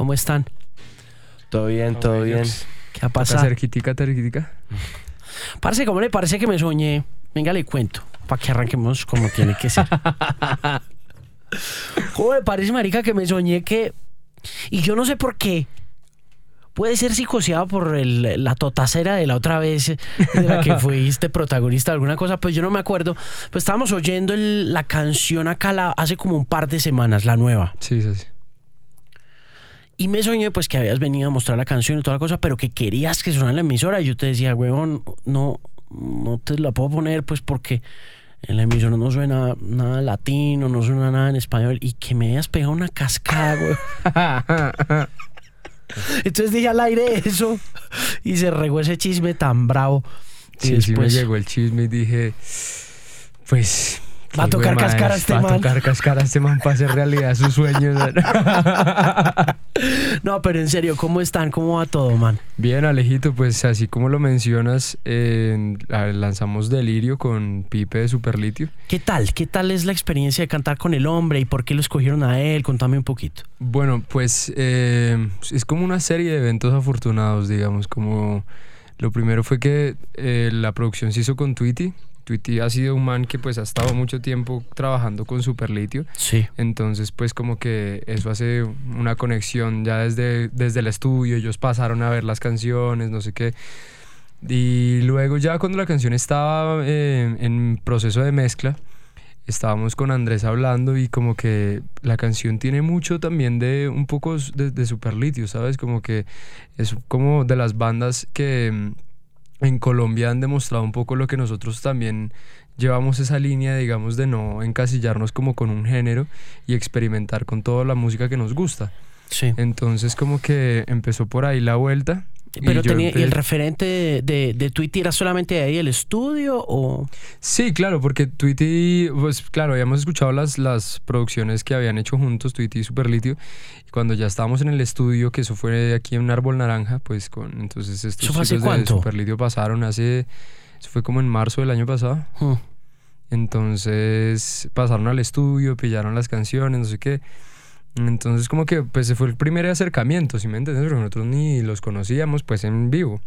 ¿Cómo están? Todo bien, todo bien. ¿Qué ha pasado? Cerquitica, cerquitica. Parce, ¿cómo le parece que me soñé? Venga, le cuento, para que arranquemos como tiene que ser. ¿Cómo le parece, marica, que me soñé que... Y yo no sé por qué. Puede ser psicoseado por el- la totacera de la otra vez de la que fuiste protagonista de alguna cosa, pues yo no me acuerdo. Pues estábamos oyendo el- la canción acá la- hace como un par de semanas, la nueva. Sí, sí, sí. Y me soñé pues que habías venido a mostrar la canción y toda la cosa, pero que querías que sonara en la emisora. Y yo te decía, huevón, no, no te la puedo poner pues porque en la emisora no suena nada latino, no suena nada en español. Y que me hayas pegado una cascada, güey. Entonces dije al aire eso y se regó ese chisme tan bravo. Y Sí, sí me después- llegó el chisme y dije, pues... Va a qué tocar güey, cascar a mae, este Va man. a tocar cascar a este man para hacer realidad sus sueños. No, pero en serio, ¿cómo están? ¿Cómo va todo, man? Bien, Alejito, pues así como lo mencionas, eh, lanzamos Delirio con Pipe de Superlitio. ¿Qué tal? ¿Qué tal es la experiencia de cantar con el hombre y por qué lo escogieron a él? Contame un poquito. Bueno, pues eh, es como una serie de eventos afortunados, digamos, como lo primero fue que eh, la producción se hizo con Tweety. Tweety ha sido un man que pues ha estado mucho tiempo trabajando con Superlitio. Sí. Entonces, pues como que eso hace una conexión ya desde, desde el estudio, ellos pasaron a ver las canciones, no sé qué. Y luego ya cuando la canción estaba eh, en proceso de mezcla, estábamos con Andrés hablando y como que la canción tiene mucho también de un poco de, de Superlitio, ¿sabes? Como que es como de las bandas que en Colombia han demostrado un poco lo que nosotros también llevamos esa línea, digamos, de no encasillarnos como con un género y experimentar con toda la música que nos gusta. Sí. Entonces como que empezó por ahí la vuelta. Y Pero yo tenía, ¿y el referente de, de, de Twitter era solamente ahí el estudio o...? Sí, claro, porque Tweety, pues claro, habíamos escuchado las, las producciones que habían hecho juntos, Tweety y Superlitio, y cuando ya estábamos en el estudio, que eso fue aquí en un árbol naranja, pues con entonces estos ¿Eso fue hace chicos de cuánto? Superlitio pasaron hace, eso fue como en marzo del año pasado, Hmm. entonces pasaron al estudio, pillaron las canciones, no sé qué. Entonces como que pues fue el primer acercamiento, si me entiendes? Porque nosotros ni los conocíamos pues en vivo.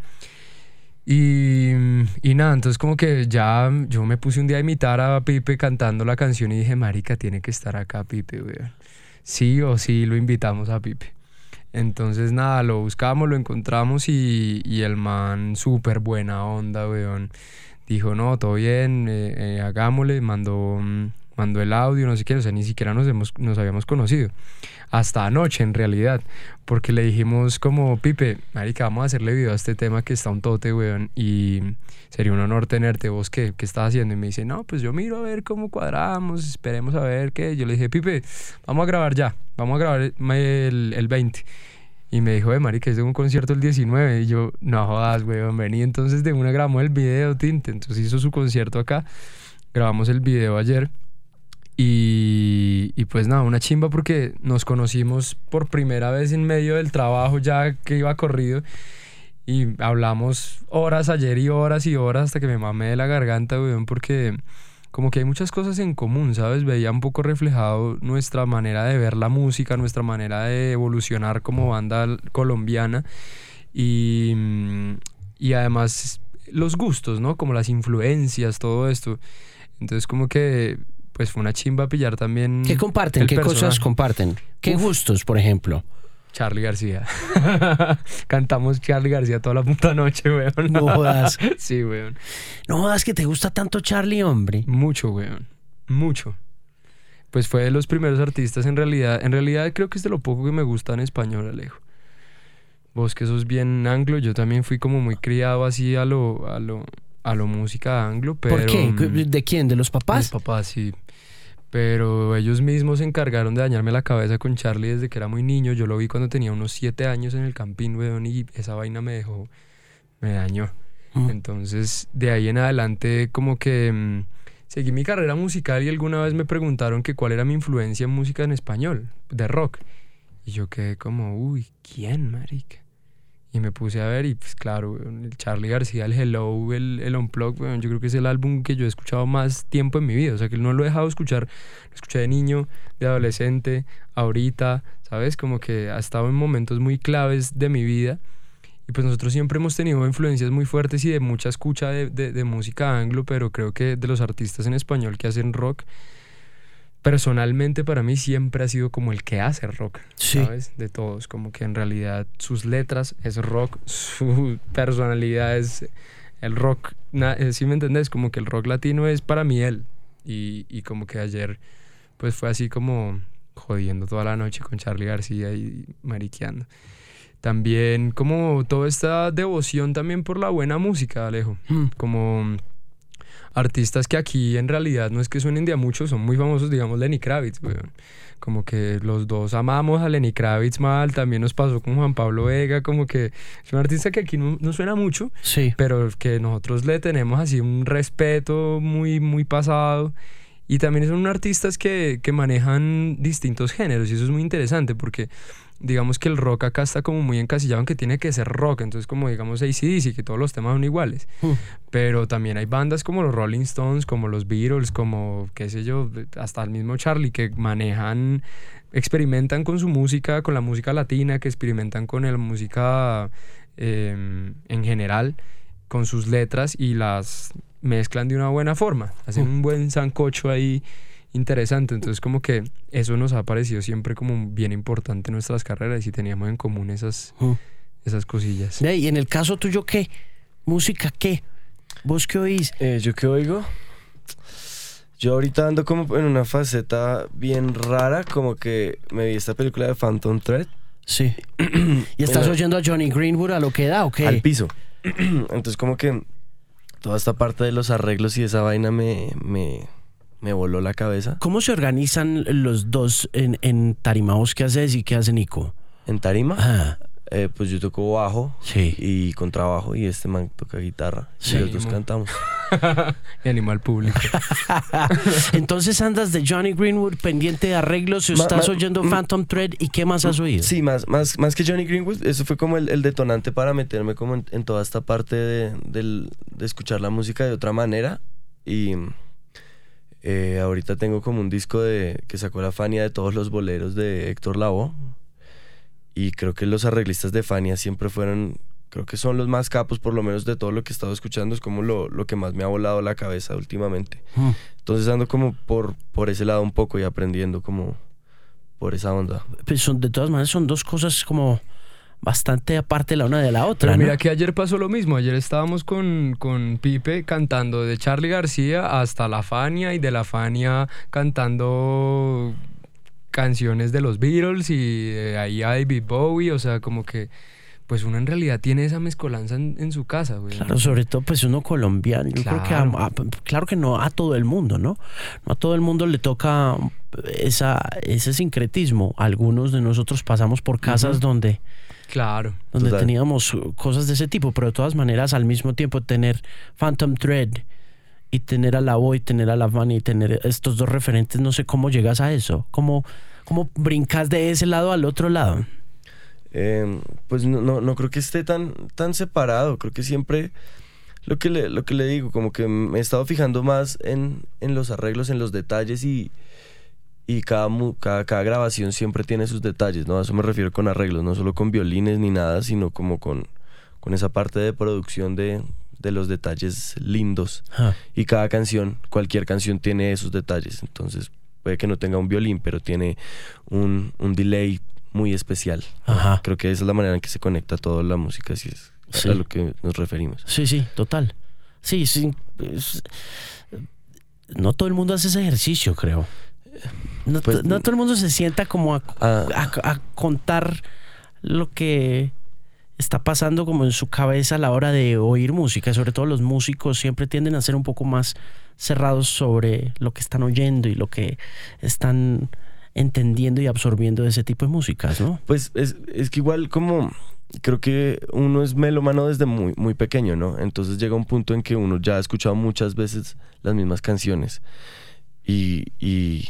Y, y nada, entonces como que ya yo me puse un día a imitar a Pipe cantando la canción y dije, marica, tiene que estar acá Pipe, weón. Sí o sí lo invitamos a Pipe. Entonces nada, lo buscamos, lo encontramos y, y el man súper buena onda, weón. Dijo, no, todo bien, eh, eh, hagámosle, mandó, mm, mandó el audio, no sé qué, o sea, ni siquiera nos, hemos, nos habíamos conocido. Hasta anoche, en realidad, porque le dijimos como, Pipe, marica, vamos a hacerle video a este tema que está un tote, weón, y sería un honor tenerte, vos, ¿qué, qué estás haciendo? Y me dice, no, pues yo miro a ver cómo cuadramos, esperemos a ver qué. Yo le dije, Pipe, vamos a grabar ya, vamos a grabar el, el 20. Y me dijo, eh, marica, es de un concierto el 19. Y yo, no jodas, weón, vení. Entonces de una grabamos el video, tinte. Entonces hizo su concierto acá. Grabamos el video ayer. Y, pues nada, una chimba porque nos conocimos por primera vez en medio del trabajo ya que iba corrido. Y hablamos horas ayer y horas y horas hasta que me mamé de la garganta, weón, porque como que hay muchas cosas en común, ¿sabes? Veía un poco reflejado nuestra manera de ver la música, nuestra manera de evolucionar como banda colombiana y, y además los gustos, ¿no? Como las influencias, todo esto. Entonces como que pues fue una chimba pillar también ¿Qué comparten? ¿Qué cosas comparten? ¿Qué gustos, por ejemplo? Charlie García. Cantamos Charlie García toda la puta noche, weón. No jodas. sí, weón. No jodas que te gusta tanto Charlie, hombre. Mucho, weón. Mucho. Pues fue de los primeros artistas en realidad. En realidad creo que es de lo poco que me gusta en español, Alejo. Vos que sos bien anglo, yo también fui como muy criado así a lo, a lo, a lo música anglo, pero... ¿Por qué? mm, ¿De quién? ¿De los Mis papás? papás, sí. Pero ellos mismos se encargaron de dañarme la cabeza con Charlie desde que era muy niño. Yo lo vi cuando tenía unos siete años en el campín, weón, y esa vaina me dejó, me dañó. Mm. Entonces, de ahí en adelante, como que mm, seguí mi carrera musical y alguna vez me preguntaron que cuál era mi influencia en música en español, de rock. Y yo quedé como, uy, ¿quién, marica? Y me puse a ver y pues claro, el Charlie García, el Hello, el, el Unplugged, weón, yo creo que es el álbum que yo he escuchado más tiempo en mi vida. O sea, que no lo he dejado escuchar. Lo escuché de niño, de adolescente, ahorita, ¿sabes? Como que ha estado en momentos muy claves de mi vida. Y pues nosotros siempre hemos tenido influencias muy fuertes y de mucha escucha de, de- de música anglo, pero creo que de los artistas en español que hacen rock, personalmente para mí siempre ha sido como el que hace rock, Sí. ¿sabes? De todos, como que en realidad sus letras es rock, su personalidad es el rock, na- eh, ¿sí me entendés? Como que el rock latino es para mí él. Y, y como que ayer pues fue así como jodiendo toda la noche con Charlie García y mariqueando. También como toda esta devoción también por la buena música, Alejo. Mm. Como artistas que aquí en realidad no es que suenen de a mucho, son muy famosos, digamos Lenny Kravitz, weón. Como que los dos amamos a Lenny Kravitz mal, también nos pasó con Juan Pablo Vega, como que es un artista que aquí no, no suena mucho, Sí. pero que nosotros le tenemos así un respeto muy, muy pasado. Y también son artistas que, que manejan distintos géneros y eso es muy interesante porque digamos que el rock acá está como muy encasillado en que tiene que ser rock, entonces como digamos ACDC, que todos los temas son iguales. Mm. Pero también hay bandas como los Rolling Stones, como los Beatles, como qué sé yo, hasta el mismo Charlie que manejan, experimentan con su música, con la música latina, que experimentan con la música eh, en general, con sus letras y las mezclan de una buena forma, hacen Mm. un buen sancocho ahí interesante, entonces como que eso nos ha parecido siempre como bien importante en nuestras carreras y teníamos en común esas, Mm. esas cosillas. Y en el caso tuyo, ¿qué? ¿Música qué? ¿Vos qué oís? Eh, ¿Yo qué oigo? Yo ahorita ando como en una faceta bien rara, como que me vi esta película de Phantom Thread Sí. ¿Y estás Bueno. oyendo a Johnny Greenwood a lo que da o qué? al piso. Entonces como que toda esta parte de los arreglos y esa vaina me, me, me voló la cabeza. ¿Cómo se organizan los dos en, en Tarima? ¿Vos qué haces y qué hace Nico? En tarima, Ah, eh, pues yo toco bajo sí. y contrabajo y este man toca guitarra. Sí. y los dos cantamos. y animal público. Entonces andas de Johnny Greenwood pendiente de arreglos, Ma- estás ma- oyendo. Phantom Thread y qué más has oído? Sí, más, más, más que Johnny Greenwood, eso fue como el, el detonante para meterme como en, en toda esta parte de, del- de escuchar la música de otra manera. Y eh, ahorita tengo como un disco de, que sacó la Fania de todos los boleros de Héctor Lavoe. Y creo que los arreglistas de Fania siempre fueron, creo que son los más capos, por lo menos de todo lo que he estado escuchando, es como lo, lo que más me ha volado la cabeza últimamente. Mm. Entonces ando como por, por ese lado un poco y aprendiendo como por esa onda. Pues son, de todas maneras son dos cosas como bastante aparte la una de la otra, Pero ¿no? mira que ayer pasó lo mismo. Ayer estábamos con, con Pipe cantando de Charlie García hasta La Fania y de La Fania cantando canciones de los Beatles y ahí a David Bowie. O sea, como que pues uno en realidad tiene esa mezcolanza en, en su casa, güey. Claro, sobre todo pues uno colombiano. Yo creo que a- Claro. a- claro que no a todo el mundo, ¿no? No a todo el mundo le toca esa, ese sincretismo. Algunos de nosotros pasamos por casas donde, Claro. donde Total. teníamos cosas de ese tipo, pero de todas maneras al mismo tiempo tener Phantom Thread y tener a la Boy, tener a la Fanny y tener estos dos referentes, no sé cómo llegas a eso. ¿Cómo, cómo brincas de ese lado al otro lado? Eh, pues no, no, no creo que esté tan, tan separado. Creo que siempre lo que le, lo que le digo, como que me he estado fijando más en, en los arreglos, en los detalles y, y cada, mu- cada, cada grabación siempre tiene sus detalles, ¿no? A eso me refiero con arreglos, no solo con violines ni nada, sino como con, con esa parte de producción de, de los detalles lindos. Ah, Y cada canción, cualquier canción tiene esos detalles. Entonces puede que no tenga un violín, pero tiene un, un delay muy especial. Ajá. Creo que esa es la manera en que se conecta toda la música, si es Sí. a lo que nos referimos. Sí, sí, total. Sí, sí. no todo el mundo hace ese ejercicio, creo. No, Pues, no todo el mundo se sienta como a, Ah. a- a contar lo que está pasando como en su cabeza a la hora de oír música. Sobre todo los músicos siempre tienden a ser un poco más cerrados sobre lo que están oyendo y lo que están entendiendo y absorbiendo de ese tipo de músicas, ¿no? Pues es, es que igual como creo que uno es melómano desde muy, muy pequeño, ¿no? Entonces llega un punto en que uno ya ha escuchado muchas veces las mismas canciones y... y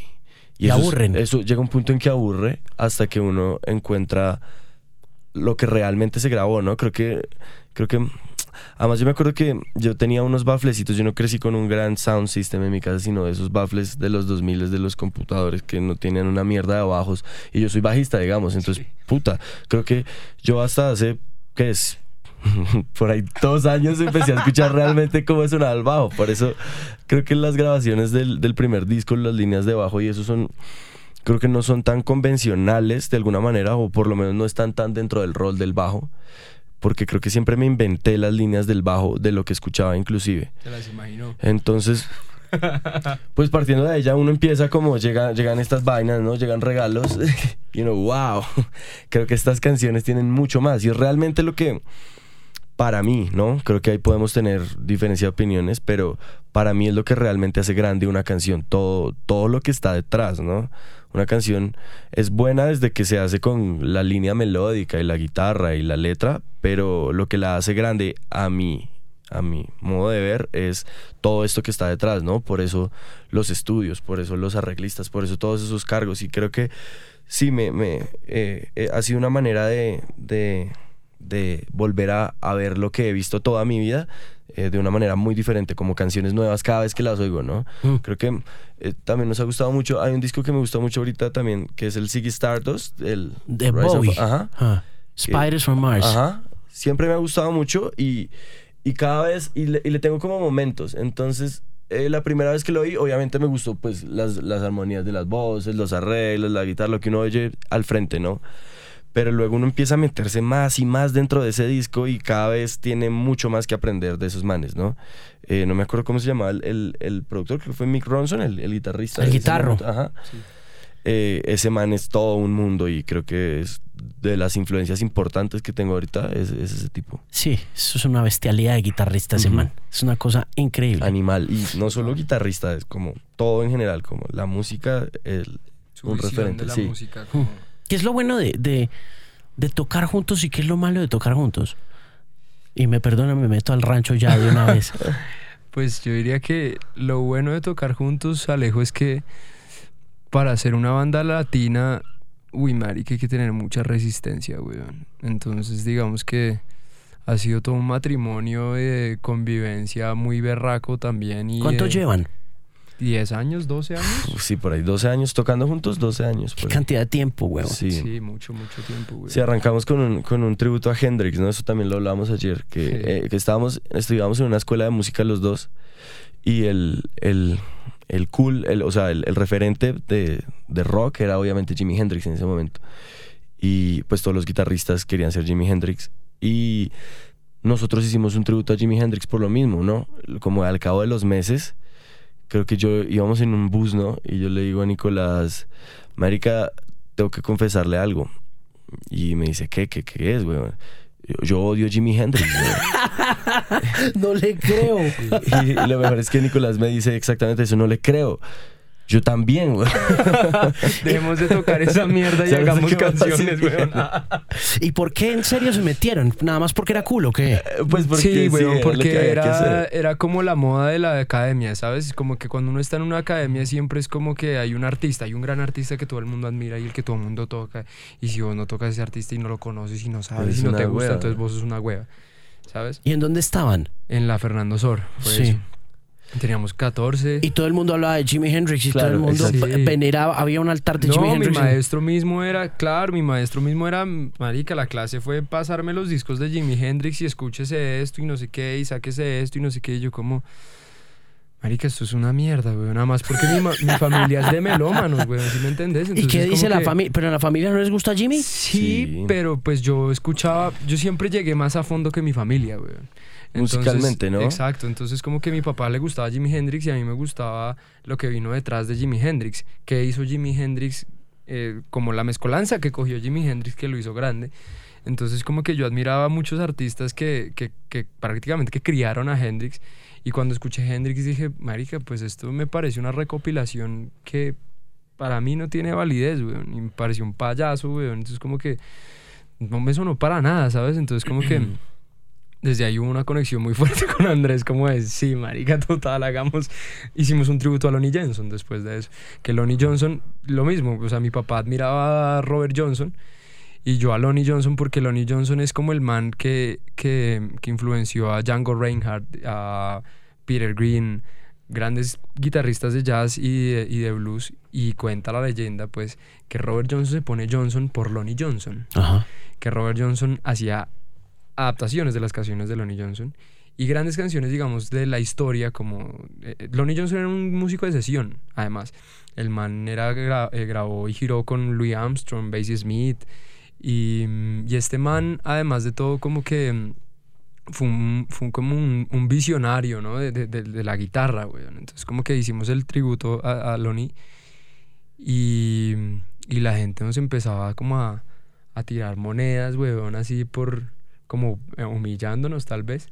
Y eso es- aburren. eso llega un punto en que aburre hasta que uno encuentra lo que realmente se grabó, ¿no? Creo que, creo que, además yo me acuerdo que yo tenía unos baflecitos, yo no crecí con un gran sound system en mi casa, sino esos baffles de los 2000 de los computadores que no tienen una mierda de bajos, y yo soy bajista, digamos, entonces, puta, creo que yo hasta hace, ¿qué es? por ahí dos años empecé a escuchar realmente cómo sonaba el bajo. Por eso creo que las grabaciones del, del, primer disco, las líneas de bajo y eso son, creo que no son tan convencionales de alguna manera, o por lo menos no están tan dentro del rol del bajo. Porque creo que siempre me inventé las líneas del bajo de lo que escuchaba inclusive. Te las imaginó. Entonces, pues partiendo de ella uno empieza como llegan, llegan estas vainas, ¿no? Llegan regalos y uno, wow, creo que estas canciones tienen mucho más. Y es realmente lo que para mí, ¿no? Creo que ahí podemos tener diferencia de opiniones, pero para mí es lo que realmente hace grande una canción, todo, todo lo que está detrás, ¿no? Una canción es buena desde que se hace con la línea melódica y la guitarra y la letra, pero lo que la hace grande a mí, a mi modo de ver, es todo esto que está detrás, ¿no? Por eso los estudios, por eso los arreglistas, por eso todos esos cargos. Y creo que sí, me, me eh, eh, ha sido una manera de de volver a, ver lo que he visto toda mi vida eh, de una manera muy diferente, como canciones nuevas cada vez que las oigo, ¿no? Mm. Creo que eh, también nos ha gustado mucho. Hay un disco que me gusta mucho ahorita también, que es el Ziggy Stardust, el de Bowie. ajá. Ah. Spiders from Mars. Ajá. Siempre me ha gustado mucho y, y cada vez, y le, y le, tengo como momentos. Entonces, eh, la primera vez que lo oí, obviamente me gustó pues las, las armonías de las voces, los arreglos, la guitarra, lo que uno oye al frente, ¿no? Pero luego uno empieza a meterse más y más dentro de ese disco y cada vez tiene mucho más que aprender de esos manes, ¿no? Eh, no me acuerdo cómo se llamaba el, el, productor, creo que fue Mick Ronson, el, el guitarrista. El guitarro. Ajá. Eh, ese man es todo un mundo y creo que es de las influencias importantes que tengo ahorita es, ese tipo. Sí, eso es una bestialidad de guitarrista ese man. Es una cosa increíble. Animal. Y no solo guitarrista, es como todo en general, como la música, el, un referente. la sí. música ¿Qué es lo bueno de, de, tocar juntos y qué es lo malo de tocar juntos? Y me perdona, me meto al rancho ya de una vez. Pues yo diría que lo bueno de tocar juntos, Alejo, es que para hacer una banda latina, uy, marica, hay que tener mucha resistencia, weón. Entonces, digamos que ha sido todo un matrimonio de convivencia muy berraco también. Y ¿Cuánto llevan? 10 años, 12 años. Sí, por ahí 12 años tocando juntos, 12 años. Qué cantidad de tiempo, weón. Sí. mucho, mucho tiempo, güey. Sí, arrancamos con un, con un tributo a Hendrix, ¿no? Eso también lo hablábamos ayer, que, eh, que estábamos, estudiábamos en una escuela de música los dos y el, el, el cool, el, o sea, el, el referente de, de, rock era obviamente Jimi Hendrix en ese momento. Y pues todos los guitarristas querían ser Jimi Hendrix. Y nosotros hicimos un tributo a Jimi Hendrix por lo mismo, ¿no? Como al cabo de los meses creo que yo íbamos en un bus, ¿no? Y yo le digo a Nicolás, Marica, tengo que confesarle algo. Y me dice, ¿qué? ¿Qué, qué es, güey? Yo, odio a Jimi Hendrix. no le creo. y, lo mejor es que Nicolás me dice exactamente eso, no le creo. Yo también, güey. Dejemos de tocar esa mierda y hagamos canciones, güey. ¿Y por qué en serio se metieron? ¿Nada más porque era cool o qué? Eh, pues porque sí, güey, porque era, era como la moda de la academia, ¿sabes? Como que cuando uno está en una academia siempre es como que hay un artista, hay un gran artista que todo el mundo admira y el que todo el mundo toca. Y si vos no tocas a ese artista y no lo conoces y no sabes y no te gusta, entonces vos sos una hueva, ¿sabes? ¿Y en dónde estaban? En la Fernando Sor. Sí. Teníamos 14. Y todo el mundo hablaba de Jimi Hendrix y todo el mundo veneraba, había un altar de Jimi Hendrix. mi maestro mismo era, claro, mi maestro mismo era, marica, la clase fue pasarme los discos de Jimi Hendrix y escúchese esto y no sé qué, y sáquese esto y no sé qué, y yo como... Marica, esto es una mierda, güey. Nada más porque mi, mi familia es de melómanos, güey. ¿Sí me entendés? ¿Y qué dice la familia? ¿Pero a la familia no les gusta Jimmy? Sí, pero pues yo escuchaba... Yo siempre llegué más a fondo que mi familia, güey musicalmente, ¿no? Exacto, entonces como que a mi papá le gustaba Jimi Hendrix y a mí me gustaba lo que vino detrás de Jimi Hendrix. ¿Qué hizo Jimi Hendrix? Eh, como la mezcolanza que cogió Jimi Hendrix que lo hizo grande. Entonces como que yo admiraba a muchos artistas que, que, que prácticamente que criaron a Hendrix y cuando escuché Hendrix dije, marica, pues esto me parece una recopilación que para mí no tiene validez, weón, y me pareció un payaso, weón. Entonces como que no me sonó para nada, ¿sabes? Entonces como que desde ahí hubo una conexión muy fuerte con Andrés, como es, sí, marica, total, hagamos, hicimos un tributo a Lonnie Johnson después de eso, que Lonnie Johnson, lo mismo, o sea, mi papá admiraba a Robert Johnson Y yo a Lonnie Johnson porque Lonnie Johnson es como el man que, que, que influenció a Django Reinhardt, a Peter Green, grandes guitarristas de jazz y de, y de blues. Y cuenta la leyenda, pues, que Robert Johnson se pone Johnson por Lonnie Johnson. Ajá. Que Robert Johnson hacía adaptaciones de las canciones de Lonnie Johnson y grandes canciones, digamos, de la historia, como... eh, Lonnie Johnson era un músico de sesión, además. El man era, eh, grabó y giró con Louis Armstrong, Basie Smith, y, mm, este man, además de todo, como que mm, fue, un- fue como un, visionario, ¿no? De, la guitarra. Entonces, como que hicimos el tributo a, Lonnie y, y la gente nos empezaba como a, a tirar monedas, weón, así por, como eh, humillándonos tal vez.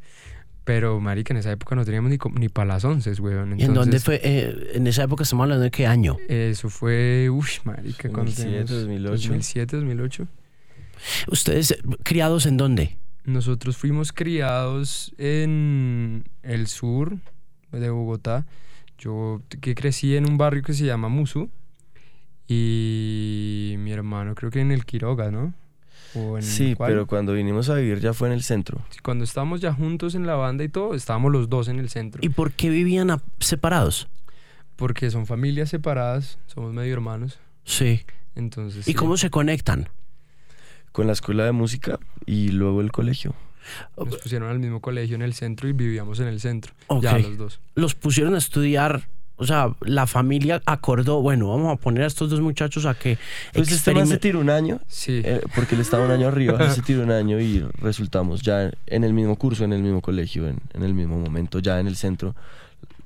Pero, marica, en esa época no teníamos ni, ni para las once, weón. ¿Y en dónde fue? eh, en esa época estamos hablando de qué año. Eso fue, uff, marica, cuando 2007, teníamos 2008. 2007, 2008. ¿Ustedes eh, criados en dónde? Nosotros fuimos criados en el sur de Bogotá. Yo que crecí en un barrio que se llama Musu. Y mi hermano creo que en el Quiroga, ¿no? ¿O en Sí, cuál? pero cuando vinimos a vivir ya fue en el centro. Cuando estábamos ya juntos en la banda y todo, estábamos los dos en el centro. ¿Y por qué vivían a- separados? Porque son familias separadas, somos medio hermanos. Sí. Entonces. ¿Y sí. cómo se conectan? Con la escuela de música y luego el colegio. Nos pusieron al mismo colegio en el centro y vivíamos en el centro. Ok. Ya los dos. Los pusieron a estudiar. O sea, la familia acordó, bueno, vamos a poner a estos dos muchachos a que Pues este man se tiró un año, Sí. eh, porque él estaba un año arriba, él se tiró un año y resultamos ya en el mismo curso, en el mismo colegio, en, en el mismo momento, ya en el centro,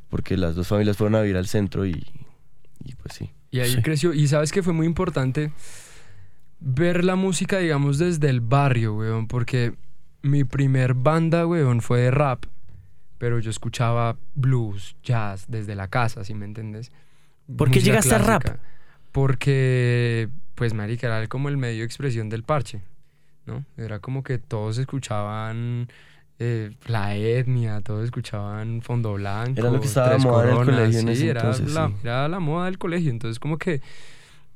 porque las dos familias fueron a vivir al centro y, y pues sí. Y ahí Sí. creció. Y sabes que fue muy importante ver la música, digamos, desde el barrio, weón. Porque mi primer banda, weón, fue de rap. Pero yo escuchaba blues, jazz, desde la casa, ¿sí me entiendes? ¿Por qué llegaste al rap? Porque, pues, marica, era como el medio de expresión del parche, ¿no? Era como que todos escuchaban... eh, la etnia, todos escuchaban Fondo Blanco. Era lo que estaba Tres moda colegio en sí, era entonces, la, sí. era la moda del colegio. Entonces, como que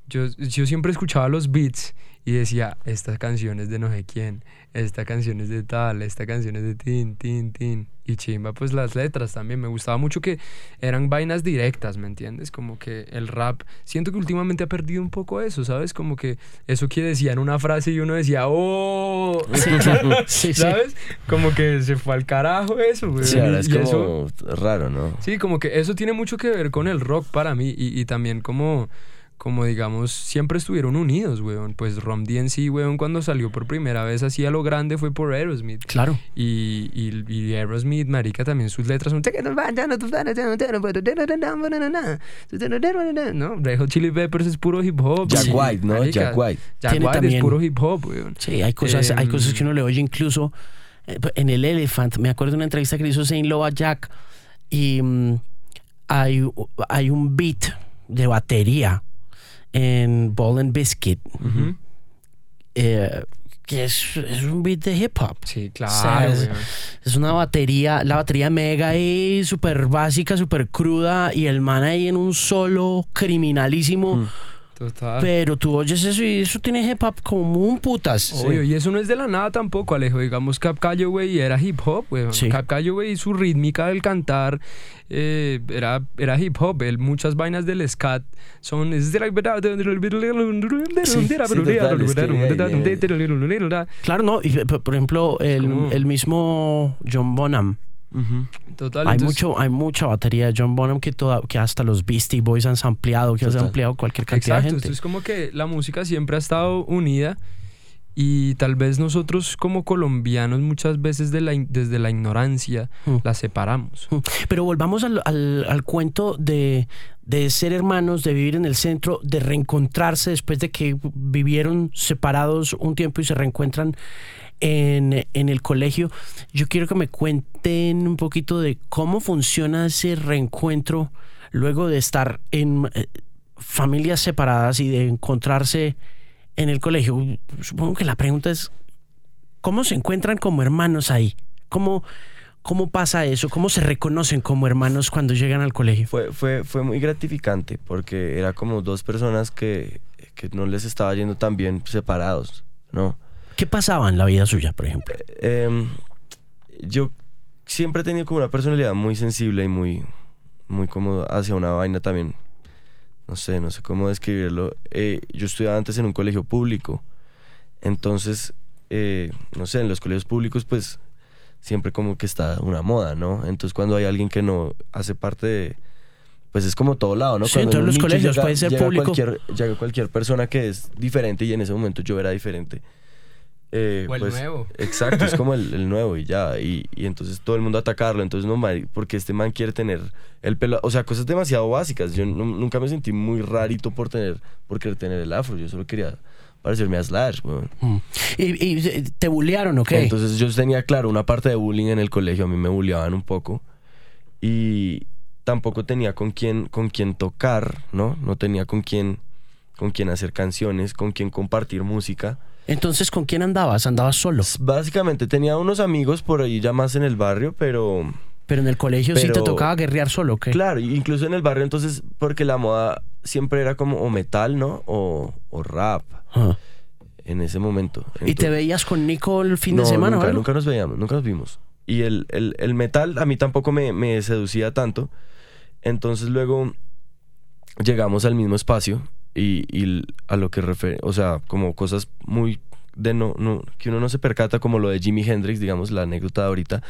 yo, yo siempre escuchaba los beats y decía, esta canción es de no sé quién, esta canción es de tal, esta canción es de tin, tin, tin. Y chimba, pues las letras también. Me gustaba mucho que eran vainas directas, ¿me entiendes? Como que el rap, siento que últimamente ha perdido un poco eso, ¿sabes? Como que eso que decía en una frase y uno decía, ¡oh! Sí, sí. ¿Sabes? Como que se fue al carajo eso, güey. Sí, ahora es como eso- raro, ¿no? Sí, como que eso tiene mucho que ver con el rock para mí y, y también como, como digamos, siempre estuvieron unidos, weón. Pues Rom DNC, weón, cuando salió por primera vez así a lo grande fue por Aerosmith. Claro. Y, y, y Aerosmith, marica, también sus letras son... ¿No? Red Hot Chili Peppers es puro hip hop. Jack White, ¿no? marica, Jack White. Jack Tiene White también- es puro hip hop, weón. Sí, hay cosas, hay Em, cosas que uno le oye incluso eh, en el Elephant. Me acuerdo de una entrevista que le hizo Saint Loa Jack y mm, hay, hay un beat de batería en Ball and Biscuit eh, que es, es un beat de hip hop. Sí, O claro, sea, es, weón. es una batería, la batería mega y súper básica, súper cruda y el man ahí en un solo criminalísimo. Mm. Total. Pero tú oyes eso y eso tiene hip hop como un putas. Obvio, y eso no es de la nada tampoco, Alejo. Digamos, Cap Calloway era hip hop, weón. Sí. Cap Calloway, su rítmica del cantar eh, era, era hip hop. Él, muchas vainas del scat son. es Claro, no. Y, por ejemplo, el, el mismo John Bonham. Total, Hay, entonces- mucho, hay mucha batería de John Bonham que, toda, que hasta los Beastie Boys han ampliado, que han ampliado cualquier cantidad Exacto, de gente. es como que la música siempre ha estado unida y tal vez nosotros como colombianos muchas veces de la desde la ignorancia Mm. la separamos. Pero volvamos al, al- al cuento de, de ser hermanos, de vivir en el centro, de reencontrarse después de que vivieron separados un tiempo y se reencuentran en, en el colegio. Yo quiero que me cuenten un poquito de cómo funciona ese reencuentro luego de estar en eh, familias separadas y de encontrarse en el colegio. Supongo que la pregunta es, ¿cómo se encuentran como hermanos ahí? ¿Cómo, ¿Cómo pasa eso? ¿Cómo se reconocen como hermanos cuando llegan al colegio? Fue, fue, fue muy gratificante porque era como dos personas que, que no les estaba yendo tan bien separados. ¿no? ¿Qué pasaba en la vida suya, por ejemplo? Em, yo siempre he tenido como una personalidad muy sensible y muy, muy como hacia una vaina también. No sé, no sé cómo describirlo. Eh, yo estudiaba antes en un colegio público. Entonces, eh, no sé, en los colegios públicos, pues siempre como que está una moda, ¿no? Entonces, cuando hay alguien que no hace parte de. Pues es como todo lado, ¿no? Sí, Cuando en todos los colegios puede ser llega público. Cualquier, llega cualquier persona que es diferente y en ese momento yo era diferente. Eh, O el pues, nuevo. Exacto, es como el, el nuevo y ya. Y, y entonces todo el mundo atacarlo. Entonces, no, porque este man quiere tener el pelo. O sea, cosas demasiado básicas. Yo nu- nunca me sentí muy rarito por tener, por querer tener el afro. Yo solo quería parecerme a Slash, weón. Mm. ¿Y, y eh, te bullearon o qué? Entonces yo tenía, claro, una parte de bullying en el colegio. A mí me bulleaban un poco. Y tampoco tenía con quién, con quién tocar, ¿no? No tenía con quién, con quién hacer canciones, con quién compartir música. Entonces, ¿con quién andabas? ¿Andabas solo? Básicamente tenía unos amigos por ahí ya más en el barrio, pero Pero en el colegio sí te tocaba guerrear solo, ¿o ¿qué? claro, incluso en el barrio entonces, porque la moda siempre era como o metal, ¿no? O, o rap Ah. en ese momento. ¿Y te veías con Nico el fin de semana Nunca, nunca nos veíamos, nunca nos vimos. Y el, el- el metal a mí tampoco me, me seducía tanto. Entonces luego llegamos al mismo espacio y, a lo que refiere, o sea, como cosas muy de no, no, que uno no se percata, como lo de Jimi Hendrix, digamos, la anécdota de ahorita.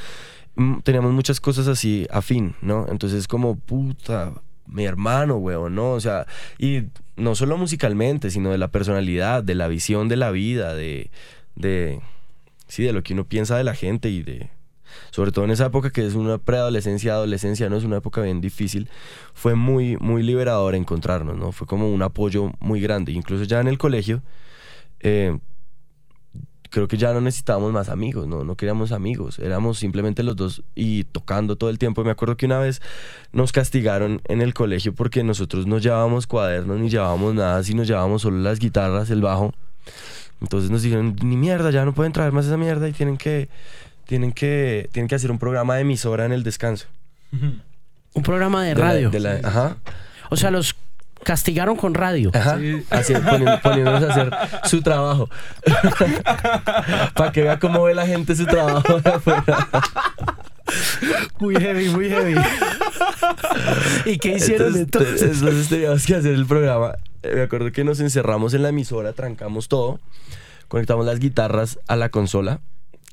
Mm, Teníamos muchas cosas así afín, ¿no? Entonces como, puta, mi hermano, weón, ¿no? O sea, y no solo musicalmente, sino de la personalidad, de la visión de la vida, de, de, sí, de lo que uno piensa de la gente y de, sobre todo en esa época que es una preadolescencia, adolescencia, ¿no? Es una época bien difícil. Fue muy, muy liberador encontrarnos, ¿no? Fue como un apoyo muy grande. Incluso ya en el colegio, eh, creo que ya no necesitábamos más amigos, ¿no? No queríamos amigos, éramos simplemente los dos y tocando todo el tiempo. Me acuerdo que una vez nos castigaron en el colegio porque nosotros no llevábamos cuadernos ni llevábamos nada, sino llevábamos solo las guitarras, el bajo. Entonces nos dijeron, ni mierda, ya no pueden traer más esa mierda y tienen que, tienen que, tienen que hacer un programa de emisora en el descanso. Un programa de De la- radio. de la- ajá. O sea, los castigaron con radio. Ajá. Así, poni- poniéndonos a hacer su trabajo. Para que vea cómo ve la gente su trabajo de afuera. Muy heavy, muy heavy. ¿Y qué hicieron entonces? entonces? entonces teníamos que hacer el programa. Eh, Me acuerdo que nos encerramos en la emisora, trancamos todo, conectamos las guitarras a la consola,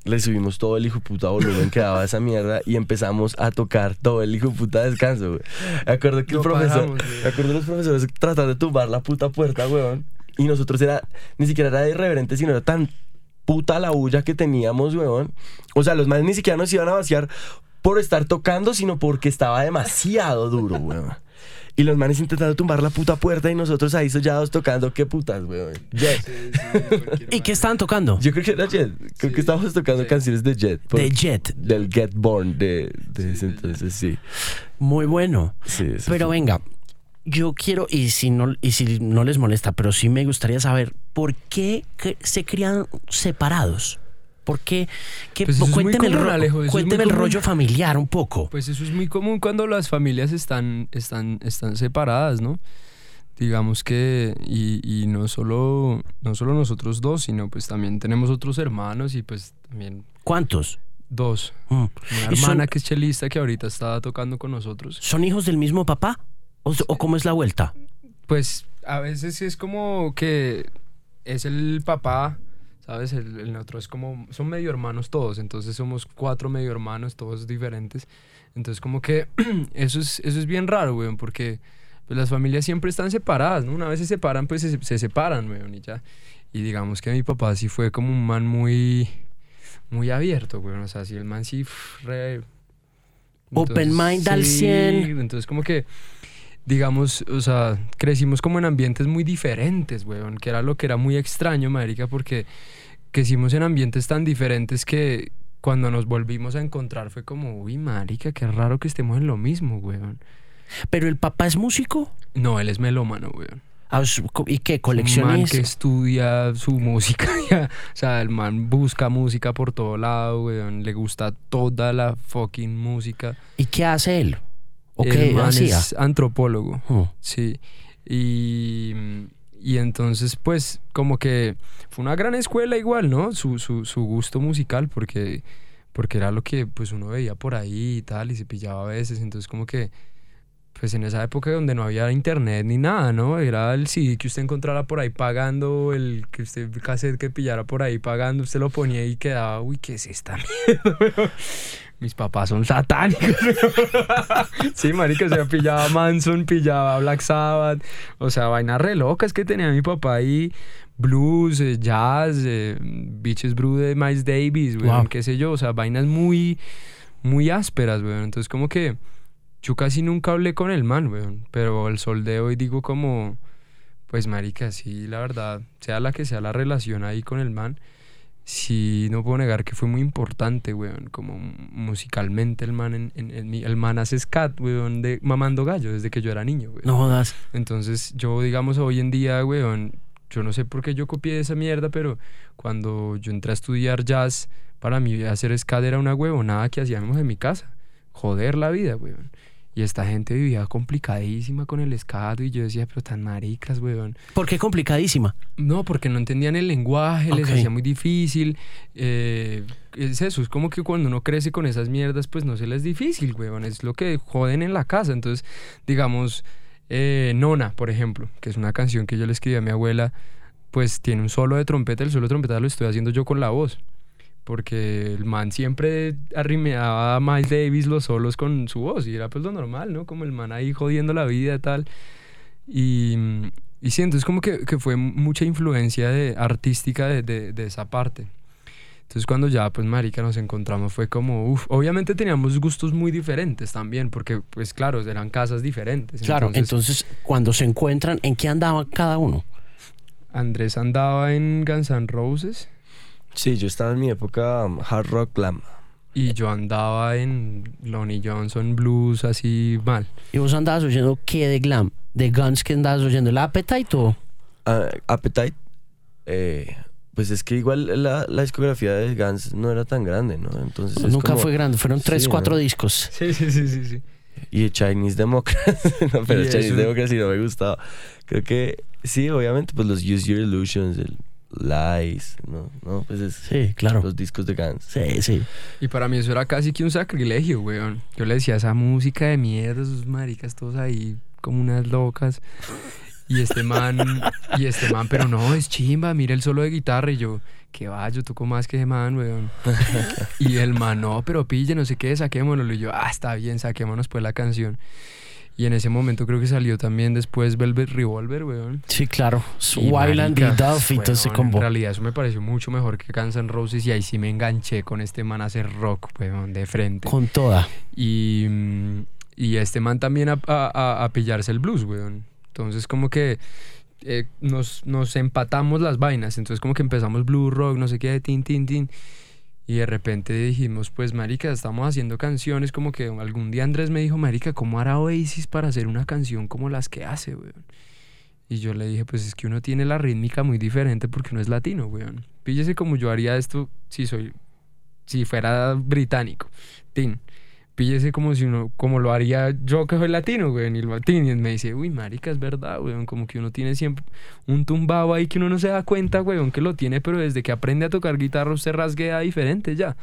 le subimos todo el hijo puta volumen que daba esa mierda y empezamos a tocar todo el hijo puta descanso, güey. Me acuerdo que el profesor, paramos, güey. me acuerdo de los profesores tratando de tumbar la puta puerta, weón. Y nosotros era, ni siquiera era irreverente, sino era tan puta la bulla que teníamos, weón. O sea, los manes ni siquiera nos iban a vaciar por estar tocando, sino porque estaba demasiado duro, weón. Y los manes intentando tumbar la puta puerta y nosotros ahí sollados tocando, qué putas, weón. Jet. ¿Y qué estaban tocando? Yo creo que era Jet. Creo que estábamos tocando canciones de Jet. por- De Jet. Del Get Born de, de ese entonces, sí. Muy bueno. sí eso Pero venga, yo quiero, y si no, y si no les molesta, pero sí me gustaría saber por qué se crían separados. ¿Por qué? qué- Pues eso es muy cuénteme el, común, Alejo, cuénteme rollo familiar un poco. Pues eso es muy común cuando las familias están, están, están separadas, ¿no? Digamos que, y, y no, solo, no solo nosotros dos, sino pues también tenemos otros hermanos y pues también ¿Cuántos? dos. Mm. Una ¿Y son- hermana que es chelista que ahorita está tocando con nosotros. ¿Son hijos del mismo papá? ¿O, o cómo es la vuelta? Pues a veces es como que es el papá, ¿sabes? El, el otro es como, son medio hermanos todos, entonces somos cuatro medio hermanos, todos diferentes. Entonces como que eso es, eso es bien raro, weón, porque pues, las familias siempre están separadas, ¿no? Una vez se separan, pues se, se separan, weón, y ya. Y digamos que mi papá sí fue como un man muy, muy abierto, weón, o sea, sí, el man sí, re... Open mind al sí, 100. Entonces como que digamos, o sea, crecimos como en ambientes muy diferentes, weón, que era lo que era muy extraño, marica, porque crecimos en ambientes tan diferentes que cuando nos volvimos a encontrar fue como, uy, marica, qué raro que estemos en lo mismo, weón. ¿Pero el papá es músico? No, él es melómano, weón. Ah, ¿Y qué? Un man que estudia su música, ya. o sea, el man busca música por todo lado, weón, le gusta toda la fucking música. ¿Y qué hace él? ¿O el qué man hacía? es antropólogo. Mm. Sí. Y, Y entonces, pues, como que fue una gran escuela igual, ¿no? Su, su, su gusto musical, porque, porque era lo que pues uno veía por ahí y tal, y se pillaba a veces. Entonces, como que, pues en esa época donde no había internet ni nada, ¿no? Era el CD que usted encontrara por ahí pagando, el que usted, cassette que pillara por ahí pagando, usted lo ponía y quedaba, uy, ¿qué es esta mierda? Mis papás son satánicos. sí, marica, o sea, pillaba Manson, pillaba Black Sabbath, o sea, vainas re locas que tenía mi papá ahí, blues, eh, jazz, eh, Beaches Brew de Miles Davis, weón, Wow. qué sé yo, o sea, vainas muy, muy ásperas, weón. Entonces, como que yo casi nunca hablé con el man, weón, pero el sol de hoy digo como, pues, marica, sí, la verdad, sea la que sea la relación ahí con el man, sí, no puedo negar que fue muy importante, weón, como musicalmente el man, en, en- en mi- el man hace scat, weón, de mamando gallo desde que yo era niño, weón. No jodas. Entonces, yo, digamos, hoy en día, weón, yo no sé por qué yo copié esa mierda, pero cuando yo entré a estudiar jazz, para mí hacer ska era una huevonada que hacíamos en mi casa. Joder la vida, weón. Y esta gente vivía complicadísima con el ska y yo decía, pero tan maricas, weón. ¿Por qué complicadísima? No, porque no entendían el lenguaje, les hacía muy difícil. eh, es eso, es como que cuando uno crece con esas mierdas, pues no se les es difícil, weón. Es lo que joden en la casa. Entonces, digamos, eh, Nona, por ejemplo, que es una canción que yo le escribí a mi abuela, pues tiene un solo de trompeta. El solo de trompeta lo estoy haciendo yo con la voz. Porque el man siempre arrimeaba a Miles Davis los solos con su voz. Y era pues lo normal, ¿no? Como el man ahí jodiendo la vida y tal. Y, y sí, entonces como que, que fue mucha influencia de, artística de, de, de esa parte. Entonces cuando ya pues marica nos encontramos fue como, uff, obviamente teníamos gustos muy diferentes también, porque pues claro, eran casas diferentes. Claro, Entonces, entonces, cuando se encuentran, ¿en qué andaba cada uno? Andrés andaba en Guns N' Roses Sí, yo estaba en mi época um, hard rock glam. y yo andaba en Lonnie Johnson Blues así mal. ¿Y vos andabas oyendo qué de glam? ¿De Guns que andabas oyendo? ¿El Appetite o...? Ah, Appetite, eh, pues es que igual la, la discografía de Guns no era tan grande, ¿no? Entonces es Nunca como- fue grande, fueron tres, Sí, cuatro ¿no? discos. Sí, sí, sí, sí, sí. Y el Chinese Democracy. no, pero Chinese Democracy no me gustaba. Creo que sí, obviamente, pues los Use Your Illusions, el Lies, ¿no? No, pues es Sí, claro. los discos de Guns. Sí, sí. Y para mí eso era casi que un sacrilegio, weón. Yo le decía esa música de mierda, esos maricas todos ahí como unas locas. Y este man, y este man, pero no, es chimba, mira el solo de guitarra. Y yo, que va, yo toco más que ese man, weón. Y el man, no, pero pille, no sé qué, saquémonos. Y yo, ah, está bien, saquémonos pues la canción. Y en ese momento creo que salió también después Velvet Revolver, weón. Sí, claro. Wildland y Duff y todo ese weón, combo. En realidad eso me pareció mucho mejor que Guns N' Roses y ahí sí me enganché con este man a hacer rock, weón, de frente. Con toda. Y, mm, y este man también a, a- a- pillarse el blues, weón. Entonces como que eh, nos, nos empatamos las vainas. Entonces como que empezamos blues rock, no sé qué, tin, tin, tin. Y de repente dijimos, pues marica, estamos haciendo canciones como que algún día Andrés me dijo, marica, ¿cómo hará Oasis para hacer una canción como las que hace, weón? Y yo le dije, pues es que uno tiene la rítmica muy diferente porque uno es latino, weón. Píllese como yo haría esto si soy, si fuera británico. Tin. Píllese como si uno, como lo haría yo que soy latino, weón. Y el latín y me dice, uy, marica, es verdad, weón. Como que uno tiene siempre un tumbado ahí que uno no se da cuenta, weón, que lo tiene, pero desde que aprende a tocar guitarra usted rasguea diferente ya.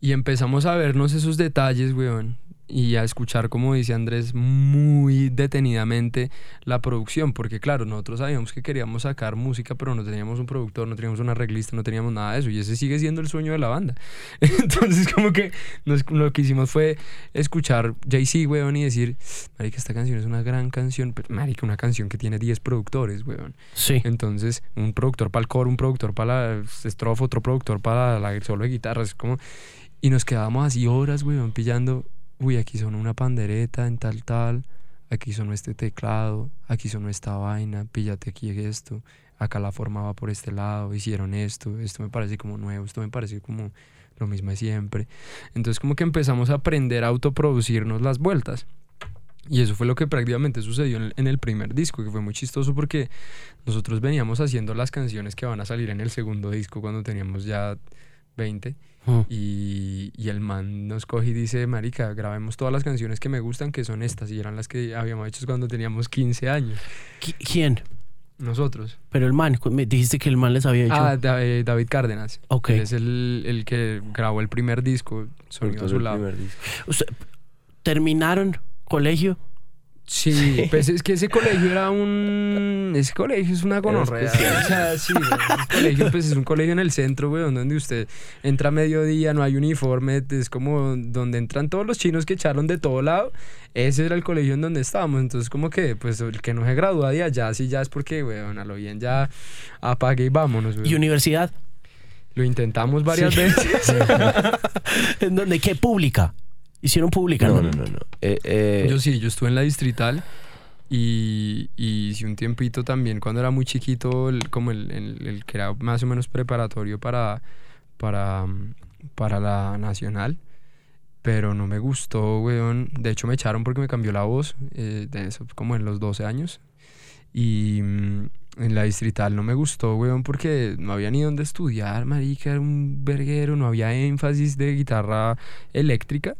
Y empezamos a vernos esos detalles, weón. Y a escuchar, como dice Andrés, muy detenidamente la producción. Porque claro, nosotros sabíamos que queríamos sacar música, pero no teníamos un productor, no teníamos un arreglista, no teníamos nada de eso. Y ese sigue siendo el sueño de la banda. Entonces como que nos- lo que hicimos fue escuchar Jay-Z, weón, y decir, marica, esta canción es una gran canción. Pero, marica, una canción que tiene 10 productores, weón. Sí. Entonces, un productor para el coro, un productor para la estrofa, otro productor para la solo de guitarra. Es como... Y nos quedábamos así horas, weón, pillando. Uy, aquí sonó una pandereta en tal, tal. Aquí sonó este teclado. Aquí sonó esta vaina. Píllate aquí esto. Acá la forma va por este lado. Hicieron esto. Esto me parece como nuevo. Esto me parece como lo mismo de siempre. Entonces, como que empezamos a aprender a autoproducirnos las vueltas. Y eso fue lo que prácticamente sucedió en el primer disco, que fue muy chistoso porque nosotros veníamos haciendo las canciones que van a salir en el segundo disco cuando teníamos ya 20. Mm. Y, y el man nos coge y dice, marica, grabemos todas las canciones que me gustan, que son estas. Y eran las que habíamos hecho cuando teníamos 15 años. Qui- ¿Quién? Nosotros. Pero el man, me dijiste que el man les había hecho. Ah, Da- eh, David Cárdenas. Ok. Él es el, el que grabó el primer disco, Sonido Azulado. ¿Terminaron colegio? Sí, pues es que ese colegio era un... Ese colegio es una gonorrea. O sea, sí, güey, ese colegio pues es un colegio en el centro, güey, donde usted entra a mediodía, no hay uniforme, es como donde entran todos los chinos que echaron de todo lado. Ese era el colegio en donde estábamos, entonces como que pues el que no se gradúa de allá, sí ya es porque, güey, a lo bien ya apague y vámonos, güey. ¿Y universidad? Lo intentamos varias veces. ¿En dónde? ¿Qué? ¿Pública? ¿Hicieron pública? No, no, no, no. Eh, eh, Yo sí, yo estuve en la distrital y, y hice un tiempito también cuando era muy chiquito, el- como el, el- el que era más o menos preparatorio para, para, para la nacional. Pero no me gustó, weón. De hecho, me echaron porque me cambió la voz, eh, de eso, como en los 12 años. Y mm, en la distrital no me gustó, weón, porque no había ni dónde estudiar, marica, era un verguero, no había énfasis de guitarra eléctrica.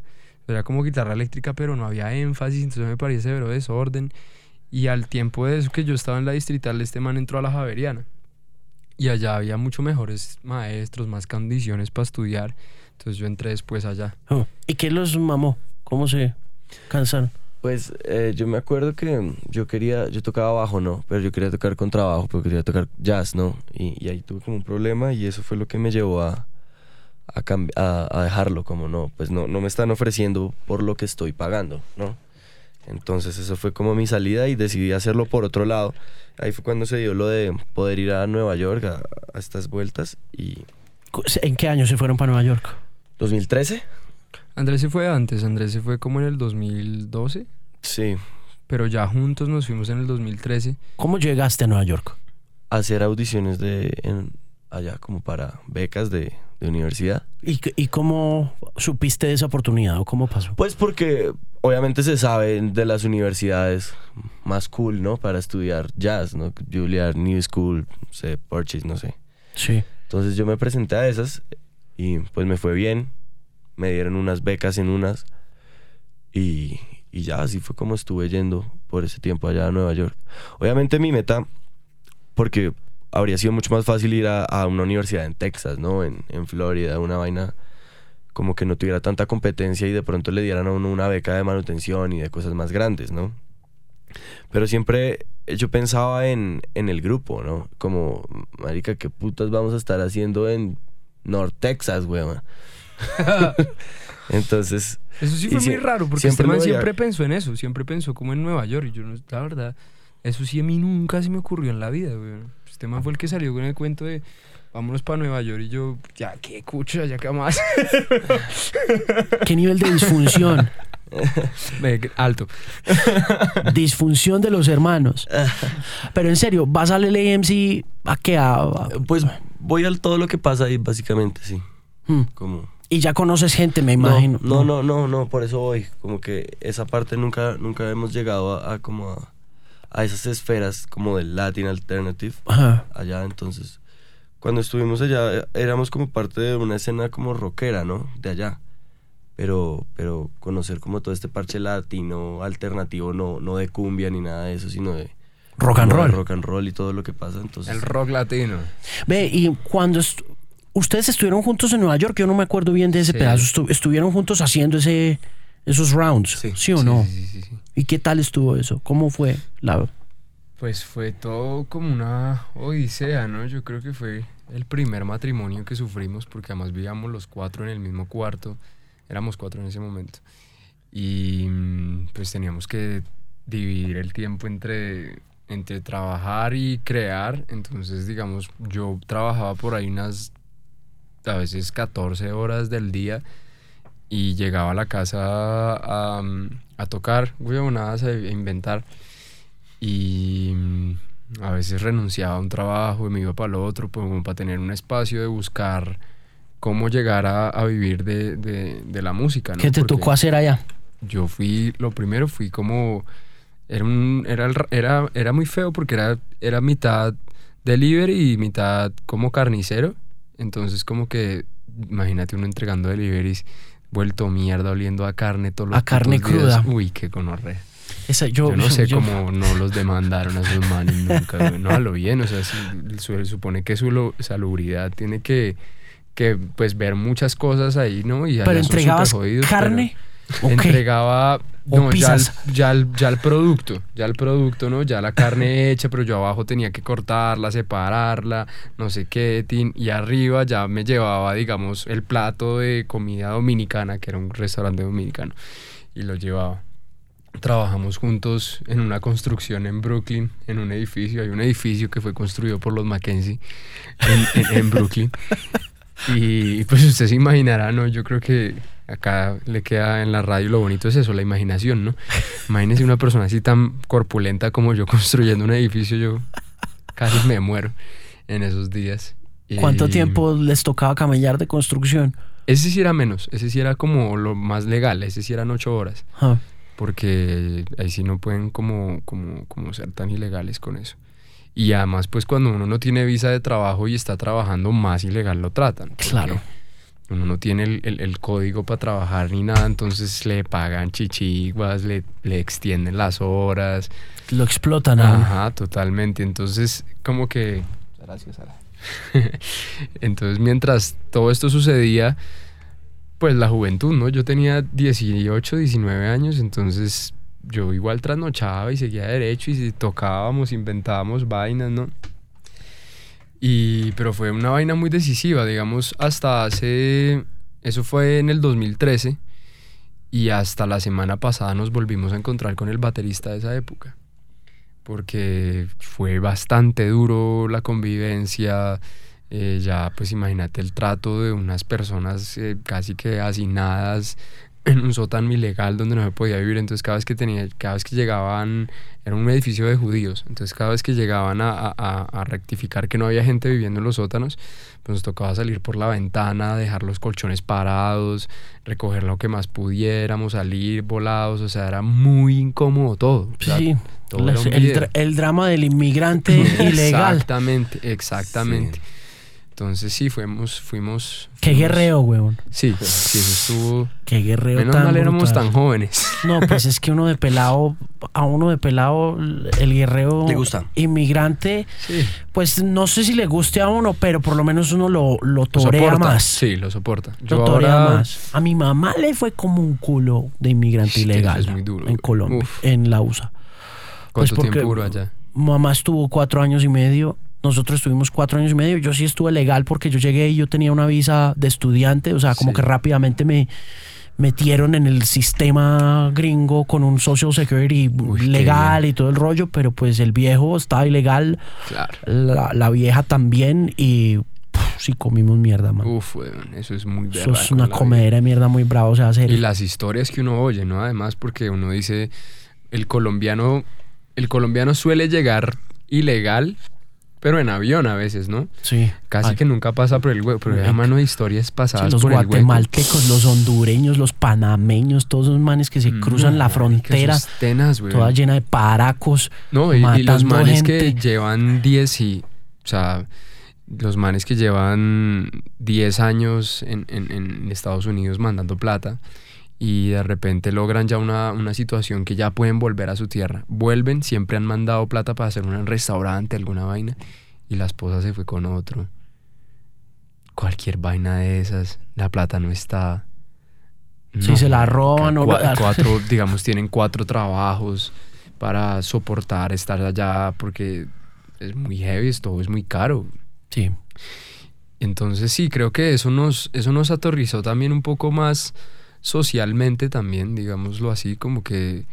Era como guitarra eléctrica, pero no había énfasis, entonces me parecía severo desorden. Y al tiempo de eso que yo estaba en la distrital, este man entró a la Javeriana. Y allá había mucho mejores maestros, más condiciones para estudiar. Entonces yo entré después allá. Oh, ¿Y qué los mamó? ¿Cómo se cansaron? Pues eh, yo me acuerdo que yo quería, yo tocaba bajo, ¿no? Pero yo quería tocar con trabajo, porque quería tocar jazz, ¿no? Y, y ahí tuve como un problema y eso fue lo que me llevó a, a, cambi- a, a dejarlo, como no, pues no, no me están ofreciendo por lo que estoy pagando, ¿no? Entonces eso fue como mi salida y decidí hacerlo por otro lado. Ahí fue cuando se dio lo de poder ir a Nueva York a, a estas vueltas y ¿En qué año se fueron para Nueva York? 2013, Andrés se fue antes, Andrés se fue como en el 2012, sí, pero ya juntos nos fuimos en el 2013. ¿Cómo llegaste a Nueva York? hacer audiciones de en- allá como para becas de, de universidad. ¿Y, ¿Y cómo supiste de esa oportunidad o cómo pasó? Pues porque obviamente se sabe de las universidades más cool, ¿no? Para estudiar jazz, ¿no? Juilliard, New School, no sé, Purchase, no sé. Sí. Entonces yo me presenté a esas y pues me fue bien. Me dieron unas becas en unas y, y ya así fue como estuve yendo por ese tiempo allá a Nueva York. Obviamente mi meta, porque habría sido mucho más fácil ir a, a una universidad en Texas, ¿no? En, en Florida, una vaina como que no tuviera tanta competencia y de pronto le dieran a uno una beca de manutención y de cosas más grandes, ¿no? Pero siempre yo pensaba en, en el grupo, ¿no? Como, marica, ¿qué putas vamos a estar haciendo en North Texas, weón? Entonces, Eso sí fue muy raro, porque siempre este man siempre pensó en eso, siempre pensó como en Nueva York. Y yo, no, la verdad, eso sí a mí nunca se me ocurrió en la vida, güey. Este man fue el que salió con el cuento de vámonos para Nueva York. Y yo, ya, qué cucha, ya qué más. ¿Qué nivel de disfunción? Alto. disfunción de los hermanos. Pero en serio, ¿vas al LAMC a qué? A- a- pues voy al todo lo que pasa ahí, básicamente, sí. Hmm. Como... Y ya conoces gente, me No, imagino. No, no, no, no, por eso voy. Como que esa parte nunca, nunca hemos llegado a, a como a, a esas esferas como del Latin Alternative Ajá. allá. Entonces, cuando estuvimos allá, eh, éramos como parte de una escena como rockera, ¿no? De allá. Pero, pero conocer como todo este parche latino alternativo, no, no de cumbia ni nada de eso, sino de Rock and roll. rock and roll y todo lo que pasa. Entonces, El rock latino. Ve, y cuando est- ustedes estuvieron juntos en Nueva York, yo no me acuerdo bien de ese Sí. pedazo, estu- estuvieron juntos haciendo ese esos rounds, ¿sí, Sí. o no? Sí, sí, sí. ¿Y qué tal estuvo eso? ¿Cómo fue la Pues fue todo como una odisea, ¿no? Yo creo que fue el primer matrimonio que sufrimos porque además vivíamos los cuatro en el mismo cuarto. Éramos cuatro en ese momento. Y mm, pues teníamos que dividir el tiempo entre, entre trabajar y crear. Entonces, digamos, yo trabajaba por ahí unas, a veces 14 horas del día y llegaba a la casa a, a tocar, huevonadas, a inventar. Y mm, a veces renunciaba a un trabajo y me iba para el otro, pues, como para tener un espacio de buscar cómo llegar a, a vivir de, de- de la música. ¿no? ¿Qué te Porque tocó hacer allá? Yo fui, lo primero fui como, era, un, era, era, era muy feo porque era, era mitad delivery y mitad como carnicero. Entonces como que, imagínate uno entregando deliveries, vuelto mierda, oliendo a carne todos los A carne putos días. cruda. Uy, qué gonorrea. Esa, yo, Yo no sé yo- cómo no los demandaron a esos manes nunca. No, a lo bien. O sea, se supone que su lo- salubridad tiene que, que pues ver muchas cosas ahí, ¿no? Y Pero entregabas pero carne qué? Entregaba ¿O no, ya, el, ya, el, ya el producto, ya el producto, ¿no? Ya la carne hecha, pero yo abajo tenía que cortarla, separarla, no sé qué, tin, y arriba ya me llevaba, digamos, el plato de comida dominicana, que era un restaurante dominicano, y lo llevaba. Trabajamos juntos en una construcción en Brooklyn, en un edificio. Hay un edificio que fue construido por los Mackenzie en, en- en Brooklyn. Y pues usted se imaginará, ¿no? Yo creo que acá le queda en la radio lo bonito es eso, la imaginación, ¿no? Imagínese una persona así tan corpulenta como yo construyendo un edificio, yo casi me muero en esos días. ¿Cuánto Y tiempo les tocaba camellar de construcción? Ese sí era menos, ese sí era como lo más legal, ese sí eran ocho horas, Ah, porque ahí sí no pueden como, como, como ser tan ilegales con eso. Y además, pues cuando uno no tiene visa de trabajo y está trabajando, más ilegal lo tratan. Claro. Uno no tiene el, el- el código para trabajar ni nada, entonces le pagan chichiguas, le, le extienden las horas. Lo explotan. uno. Ajá, totalmente. Entonces, como que... Gracias, Sara. Entonces, mientras todo esto sucedía, pues la juventud, ¿no? Yo tenía 18, 19 años, entonces yo igual trasnochaba y seguía derecho y si tocábamos, inventábamos vainas, ¿no? Y, pero fue una vaina muy decisiva, digamos, hasta hace, eso fue en el 2013 y hasta la semana pasada nos volvimos a encontrar con el baterista de esa época, porque fue bastante duro la convivencia, eh, ya pues imagínate el trato de unas personas eh, casi que hacinadas en un sótano ilegal donde no se podía vivir, entonces cada vez que tenía, cada vez que llegaban, era un edificio de judíos, entonces cada vez que llegaban a, a- rectificar que no había gente viviendo en los sótanos, pues nos tocaba salir por la ventana, dejar los colchones parados, recoger lo que más pudiéramos, salir volados, o sea, era muy incómodo todo. o sea, Sí, todo las- era un el, el drama del inmigrante ilegal. Exactamente, exactamente. Entonces sí, fuimos, fuimos... Qué fuimos- guerreo, weón. Sí, sí, eso estuvo... Qué guerreo Menos tan mal éramos brutal. tan jóvenes. No, pues es que uno de pelado, a uno de pelado, el guerreo Le gusta. inmigrante, Sí. pues no sé si le guste a uno, pero por lo menos uno lo, lo Lo torea soporta. más. Sí, lo soporta. Lo Yo torea ahora... más. A mi mamá le fue como un culo de inmigrante eso ilegal es muy duro, en. Colombia, Uf. en la USA. ¿Cuánto Pues porque- tiempo duró allá? Mamá estuvo cuatro años y medio. Nosotros estuvimos cuatro años y medio. Yo sí estuve legal porque yo llegué y yo tenía una visa de estudiante. O sea, como Sí. que rápidamente me metieron en el sistema gringo con un social security Uy, legal y todo el rollo. Pero pues el viejo estaba ilegal, Claro. la, la vieja también. Y sí comimos mierda, man. Uf, eso es muy Eso es una comedera de mierda muy brava. O sea, Y las historias que uno oye, ¿no? Además, porque uno dice, el colombiano, el colombiano suele llegar ilegal, pero en avión a veces, ¿no? Sí. Casi Ay, que nunca pasa por el hueco, pero hay mano de historias sí, pasadas los por el hueco. guatemaltecos, los hondureños, los panameños, todos esos manes que se cruzan No, la frontera. tenaz, güey. toda llena de paracos. No, y, y los manes que llevan 10 y, o sea, los manes que llevan 10 años en, en- en Estados Unidos mandando plata y de repente logran ya una, una situación que ya pueden volver a su tierra. Vuelven, siempre han mandado plata para hacer un restaurante, alguna vaina, y la esposa se fue con otro. Cualquier vaina de esas, la plata no está. Si se la roban o cuatro, digamos, tienen cuatro trabajos para soportar estar allá porque es muy heavy, todo es muy caro. Sí. Entonces sí, creo que eso nos, eso nos aterrizó también un poco más socialmente también, digámoslo así, como que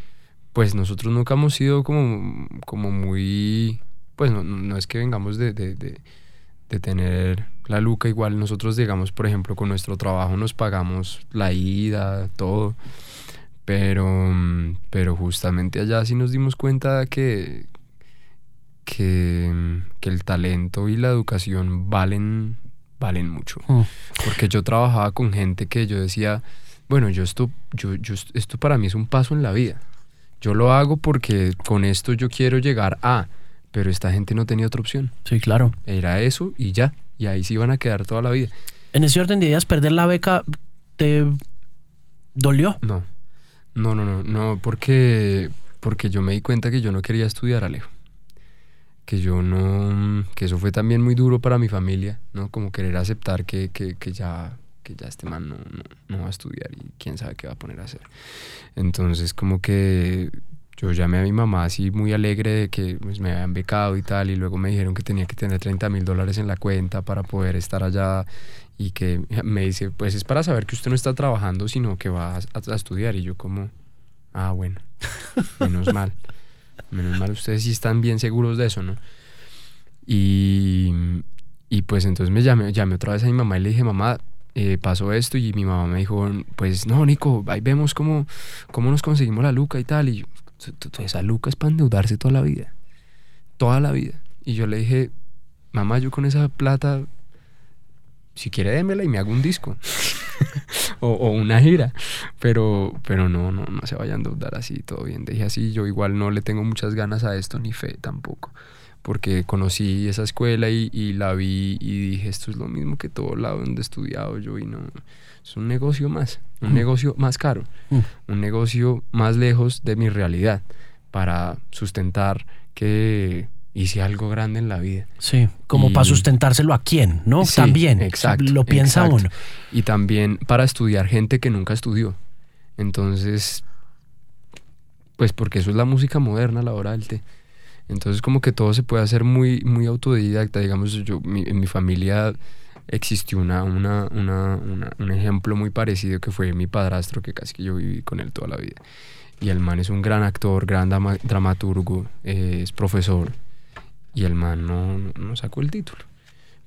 pues nosotros nunca hemos sido como, como muy, pues no, no- es que vengamos de, de, de- de tener la luca igual, nosotros digamos, por ejemplo, con nuestro trabajo nos pagamos la ida, todo, pero, pero justamente allá sí nos dimos cuenta que, que, que el talento y la educación valen, valen mucho. Mm. Porque yo trabajaba con gente que yo decía, bueno, yo esto, yo, yo, esto para mí es un paso en la vida. Yo lo hago porque con esto yo quiero llegar a, pero esta gente no tenía otra opción. Sí, claro. Era eso y ya. Y ahí se iban a quedar toda la vida. En ese orden de ideas, perder la beca te dolió. No, no, no, no, no, porque porque yo me di cuenta que yo no quería estudiar Alejo. Que yo no, que eso fue también muy duro para mi familia, ¿no? Como querer aceptar que, que, que ya, que ya este man no, no, no va a estudiar y quién sabe qué va a poner a hacer. Entonces como que yo llamé a mi mamá así muy alegre de que pues, me habían becado y tal, y luego me dijeron que tenía que tener 30 mil dólares en la cuenta para poder estar allá y que me dice, pues es para saber que usted no está trabajando, sino que va a, a estudiar. Y yo como, ah, bueno, menos mal, menos mal, ustedes sí están bien seguros de eso, ¿no? Y, y pues entonces me llamé, llamé otra vez a mi mamá y le dije, mamá, eh, pasó esto y mi mamá me dijo, pues no, Nico, ahí vemos cómo, cómo nos conseguimos la luca y tal. Y yo, esa luca es para endeudarse toda la vida. Toda la vida. Y yo le dije, mamá, yo con esa plata, si quiere démela y me hago un disco. o, una gira. Pero, pero no, no, no se vayan a endeudar así, todo bien. Dije así, yo igual no le tengo muchas ganas a esto, ni fe tampoco. Porque conocí esa escuela y, y la vi y dije, esto es lo mismo que todo lado donde he estudiado yo y no es un negocio más, un Mm. negocio más caro, Mm. un negocio más lejos de mi realidad para sustentar que hice algo grande en la vida. Sí, como Y- para sustentárselo a quién, ¿no? Sí, También. exacto, Lo piensa exacto. uno. Y también para estudiar gente que nunca estudió. Entonces, pues porque eso es la música moderna la hora del té. Entonces como que todo se puede hacer muy, muy autodidacta. Digamos, yo, mi- en mi familia existió una, una, una, una- un ejemplo muy parecido que fue mi padrastro, que casi que yo viví con él toda la vida. Y el man es un gran actor, gran dama- dramaturgo, eh, es profesor. Y el man no, no, no sacó el título.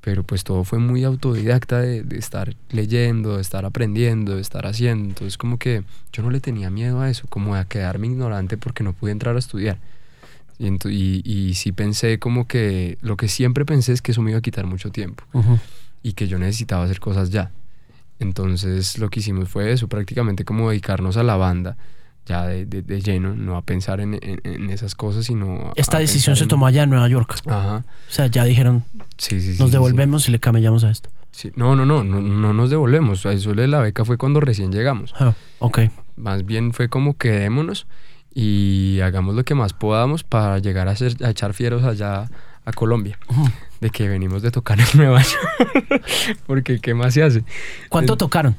Pero pues todo fue muy autodidacta de, de estar leyendo, de estar aprendiendo, de estar haciendo. Entonces como que yo no le tenía miedo a eso, como a quedarme ignorante porque no pude entrar a estudiar. Y, y, y sí pensé como que lo que siempre pensé es que eso me iba a quitar mucho tiempo y que yo necesitaba hacer cosas ya. Entonces lo que hicimos fue eso, prácticamente como dedicarnos a la banda, ya de, de- de lleno, no a pensar en, en- en esas cosas, sino... a- Esta decisión se en- tomó allá en Nueva York. Ajá, O sea, ya dijeron, sí, sí, sí. nos devolvemos y le camellamos a esto. Sí, No, no, no, no, no nos devolvemos. Eso de la beca fue cuando recién llegamos. Ah, ok. Más bien fue como quedémonos y hagamos lo que más podamos para llegar a, hacer, a echar fieros allá a Colombia. De que venimos de tocar en Nueva York. Porque ¿qué más se hace? ¿Cuánto Eh, tocaron?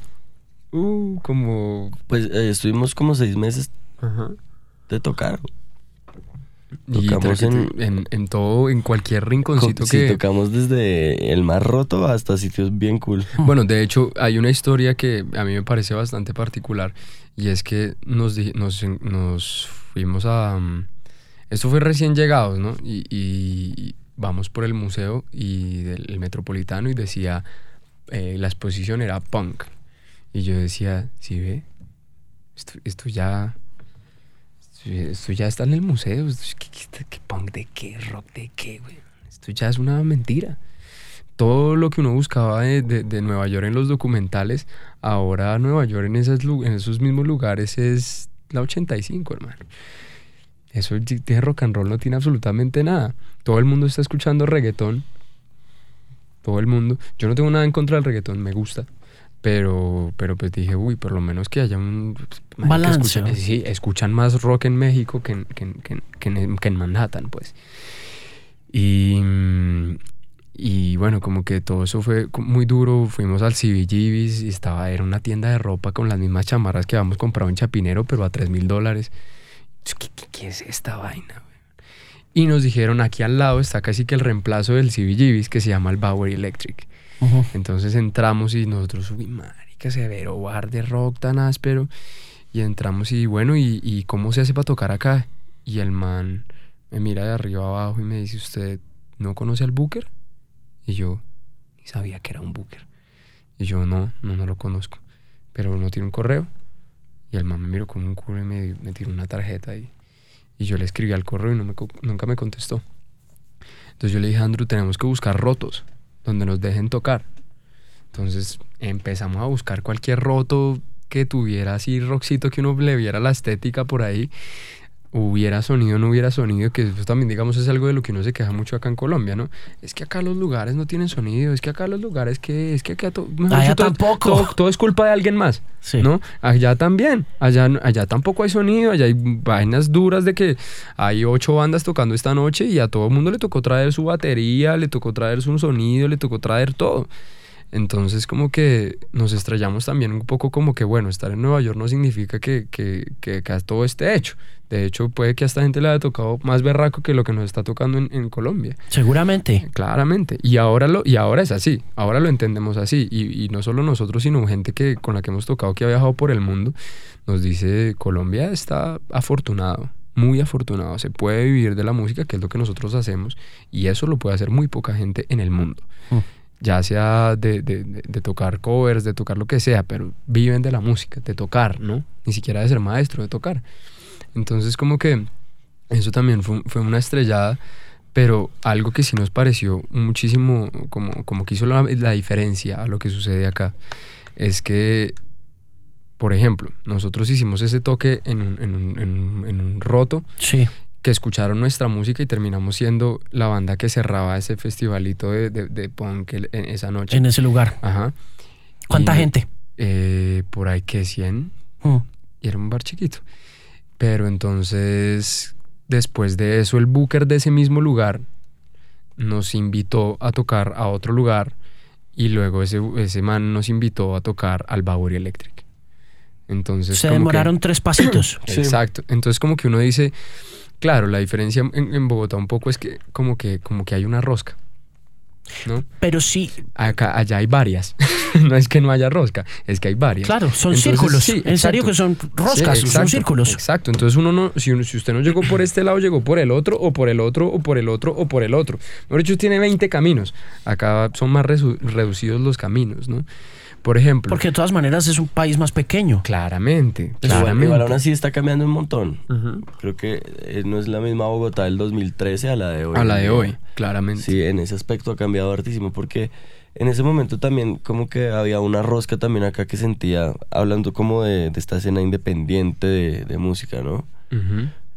Uh, como... Pues eh, estuvimos como seis meses de tocar. Y Tocamos en- en, en todo, en cualquier rinconcito Sí, que... tocamos desde el más roto hasta sitios bien cool. Bueno, de hecho, hay una historia que a mí me parece bastante particular y es que nos, nos, nos fuimos a... mm, Esto fue recién llegados, ¿no? Y, vamos por el museo y del el metropolitano y decía, eh, la exposición era punk. Y yo decía, ¿sí ve? Esto, esto ya... Esto ya está en el museo. ¿Qué, qué- qué punk de qué? ¿Rock de qué, güey? Esto ya es una mentira todo lo que uno buscaba de, de- de Nueva York en los documentales, ahora Nueva York en, esas, en esos mismos lugares es la 85, hermano. Eso de rock and roll no tiene absolutamente nada. Todo el mundo está escuchando reggaetón. Todo el mundo. Yo no tengo nada en contra del reggaetón, me gusta. Pero, pero pues dije, uy, por lo menos que haya un... Balance, sí, escuchan más rock en México que en, que en- que en- que en- que en Manhattan, pues. Y, mm, y bueno, como que todo eso fue muy duro. Fuimos al CBGB's y estaba, era una tienda de ropa con las mismas chamarras que habíamos comprado en Chapinero, pero a 3 mil dólares. ¿Qué, qué, qué es esta vaina? Y nos dijeron, aquí al lado está casi que el reemplazo del CBGB's que se llama el Bowery Electric. Entonces entramos y nosotros, uy, marica, severo bar de rock tan áspero. Y entramos y bueno, ¿y, y cómo se hace para tocar acá? Y el man me mira de arriba abajo y me dice, ¿usted no conoce al Booker? Y yo, sabía que era un Booker. Y yo, no, no, no lo conozco. Pero no tiene un correo. Y el man me miró con un culo y me, me tiró una tarjeta y, y yo le escribí al correo y no me nunca me contestó. Entonces yo le dije, Andrew, tenemos que buscar rotos donde nos dejen tocar. Entonces empezamos a buscar cualquier roto que tuviera así roxito que uno le viera la estética por ahí. Hubiera sonido, no hubiera sonido, que eso también, digamos, es algo de lo que uno se queja mucho acá en Colombia, ¿no? Es que acá los lugares no tienen sonido, es que acá los lugares que, es que acá to- mejor Allá todo, tampoco. todo, todo es culpa de alguien más, Sí. ¿no? Allá también, allá, allá tampoco hay sonido, allá hay vainas duras de que hay ocho bandas tocando esta noche y a todo el mundo le tocó traer su batería, le tocó traer su sonido, le tocó traer todo. Entonces como que nos estrellamos también un poco como que, bueno, estar en Nueva York no significa que, que, que acá todo esté hecho. De hecho, puede que a esta gente le haya tocado más berraco que lo que nos está tocando en, en Colombia. Seguramente. Claramente. Y ahora, lo, y ahora es así. Ahora lo entendemos así. Y, y no solo nosotros, sino gente que, con la que hemos tocado que ha viajado por el mundo, nos dice, Colombia está afortunado. Muy afortunado. Se puede vivir de la música, que es lo que nosotros hacemos. Y eso lo puede hacer muy poca gente en el mundo Mm. ya sea de, de- de- de tocar covers, de tocar lo que sea, pero viven de la música, de tocar, ¿no? Ni siquiera de ser maestro, de tocar. Entonces como que eso también fue, fue una estrellada, pero algo que sí nos pareció muchísimo, como, como que hizo la, la diferencia a lo que sucede acá, es que, por ejemplo, nosotros hicimos ese toque en un, en un- en un- en un roto, Sí. que escucharon nuestra música y terminamos siendo la banda que cerraba ese festivalito de, de, de punk en esa noche. En ese lugar. Ajá. ¿Cuánta Y, gente? eh, por ahí que 100 Mm. y era un bar chiquito. Pero entonces, después de eso, el booker de ese mismo lugar nos invitó a tocar a otro lugar y luego ese, ese man nos invitó a tocar al Bowery Electric. Entonces, Se como que- demoraron tres pasitos. Exacto. Entonces como que uno dice, claro, la diferencia en, en Bogotá un poco es que como que como que hay una rosca. ¿No? Pero sí, Acá, allá hay varias. no es que no haya rosca, es que hay varias. claro, son Entonces, círculos. sí, en serio que son roscas, Sí, son círculos. Exacto. Entonces uno no, si, uno- si usted no llegó por este lado, llegó por el otro, o por el otro, o por el otro, o por el otro. Mejor dicho, tiene 20 caminos. Acá son más reducidos los caminos, ¿no? Por ejemplo. Porque de todas maneras es un país más pequeño. Claramente, Igual, claramente. igual aún así está cambiando un montón. Creo que eh, no es la misma Bogotá del 2013 a la de hoy. A la de ¿no? hoy, claramente. Sí, en ese aspecto ha cambiado hartísimo porque en ese momento también como que había una rosca también acá que sentía, hablando como de, de esta escena independiente de, de música, ¿no?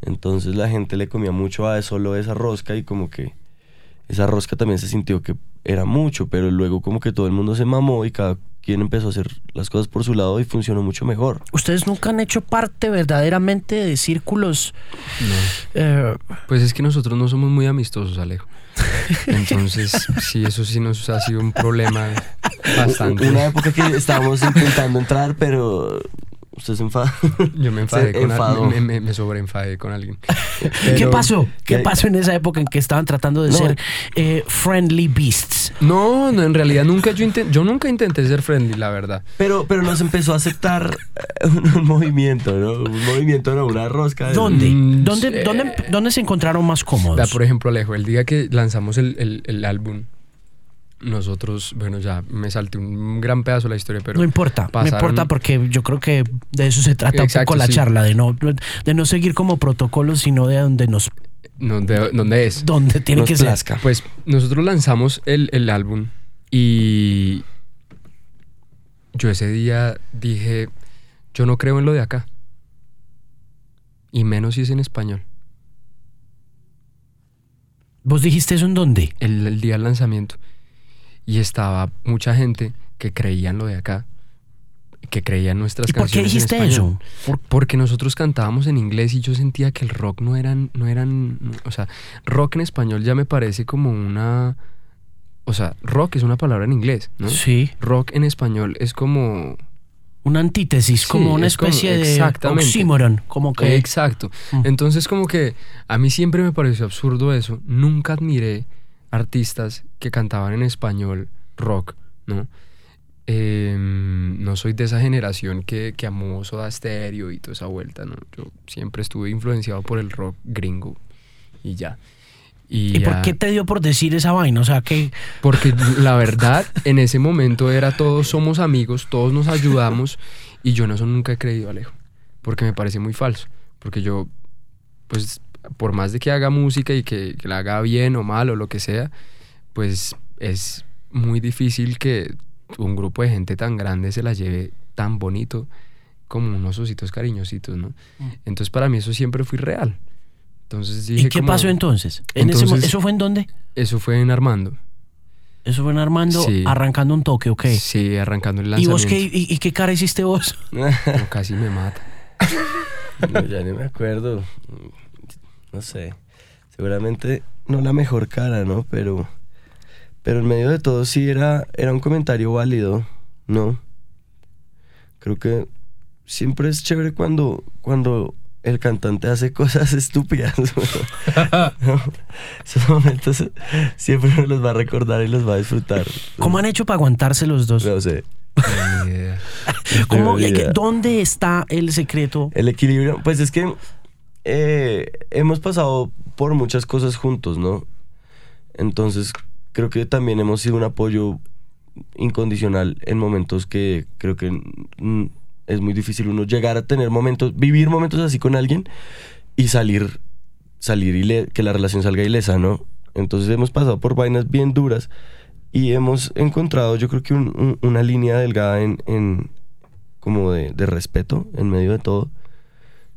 Entonces la gente le comía mucho a solo esa rosca y como que esa rosca también se sintió que era mucho, pero luego como que todo el mundo se mamó y cada quien empezó a hacer las cosas por su lado y funcionó mucho mejor. ¿Ustedes nunca han hecho parte verdaderamente de círculos? No. eh, Pues es que nosotros no somos muy amistosos, Alejo. Entonces, sí, eso sí nos ha sido un problema bastante. Una época que estábamos intentando entrar, pero usted se enfada. Yo me enfadé se con alguien, me, me, me sobreenfadé con alguien. ¿Qué Pero- pasó? ¿Qué pasó en esa época en que estaban tratando de No. ser eh, friendly beasts? No, no, en realidad nunca yo inten- yo nunca intenté ser friendly, la verdad. Pero, pero nos empezó a aceptar eh, un, un movimiento, ¿no? Un movimiento, no, una rosca. de- ¿Dónde? Mm, ¿Dónde, dónde, dónde se encontraron más cómodos? Por ejemplo, Alejo, el día que lanzamos el, el- el álbum, nosotros, bueno, ya me salté un gran pedazo de la historia, pero no importa, no pasaron- importa porque yo creo que de eso se trata Exacto, un poco la sí. charla, de no, de no seguir como protocolos, sino de donde nos, ¿dónde, dónde es? donde tiene Nos que ser. Pues nosotros lanzamos el, el álbum y yo ese día dije, yo no creo en lo de acá. Y menos si es en español. ¿Vos dijiste eso en dónde? El, el día del lanzamiento. Y estaba mucha gente que creía en lo de acá. Que creía en nuestras ¿Y por qué canciones. en dijiste español. eso? Por- Porque nosotros cantábamos en inglés y yo sentía que el rock no eran, no eran, o sea, rock en español ya me parece como una, o sea, rock es una palabra en inglés, ¿no? Sí, Rock en español es como, una antítesis, Sí, como una es como- especie de exactamente. oxímoron, como que exacto. Mm. Entonces como que a mí siempre me pareció absurdo eso. Nunca admiré artistas que cantaban en español rock, ¿no? Eh, no soy de esa generación que, que amó Soda Stereo y toda esa vuelta, ¿no? Yo siempre estuve influenciado por el rock gringo y ya. Y, ¿Y por qué te dio por decir esa vaina? O sea, que Porque la verdad, en ese momento era todos somos amigos, todos nos ayudamos y yo en eso nunca he creído, Alejo. Porque me parece muy falso. Porque yo, pues, por más de que haga música y que, que la haga bien o mal o lo que sea, pues es muy difícil que un grupo de gente tan grande se la lleve tan bonito como unos ositos cariñositos, ¿no? Mm. Entonces para mí eso siempre fue real. Entonces dije ¿Y qué como- pasó entonces? En ese ¿Eso fue en dónde? Eso fue en Armando. Eso fue en Armando Sí. arrancando un toque, ok. Sí, arrancando el ¿Y lanzamiento. vos qué, y, y qué cara hiciste vos? No, casi me mata. No, ya ni me acuerdo. No sé. Seguramente no la mejor cara, ¿no? Pero, pero en medio de todo sí era, era un comentario válido, ¿no? Creo que siempre es chévere cuando, cuando el cantante hace cosas estúpidas. ¿no? Esos momentos siempre uno los va a recordar y los va a disfrutar. ¿Cómo han hecho para aguantarse los dos? No sé. ¿Cómo- idea. ¿Dónde está el secreto? El equilibrio, pues es que eh, hemos pasado por muchas cosas juntos, ¿no? Entonces creo que también hemos sido un apoyo incondicional en momentos que creo que es muy difícil uno llegar a tener momentos, vivir momentos así con alguien y salir, salir y le- que la relación salga ilesa, ¿no? Entonces hemos pasado por vainas bien duras y hemos encontrado yo creo que un- un- una línea delgada en, en como de, de respeto en medio de todo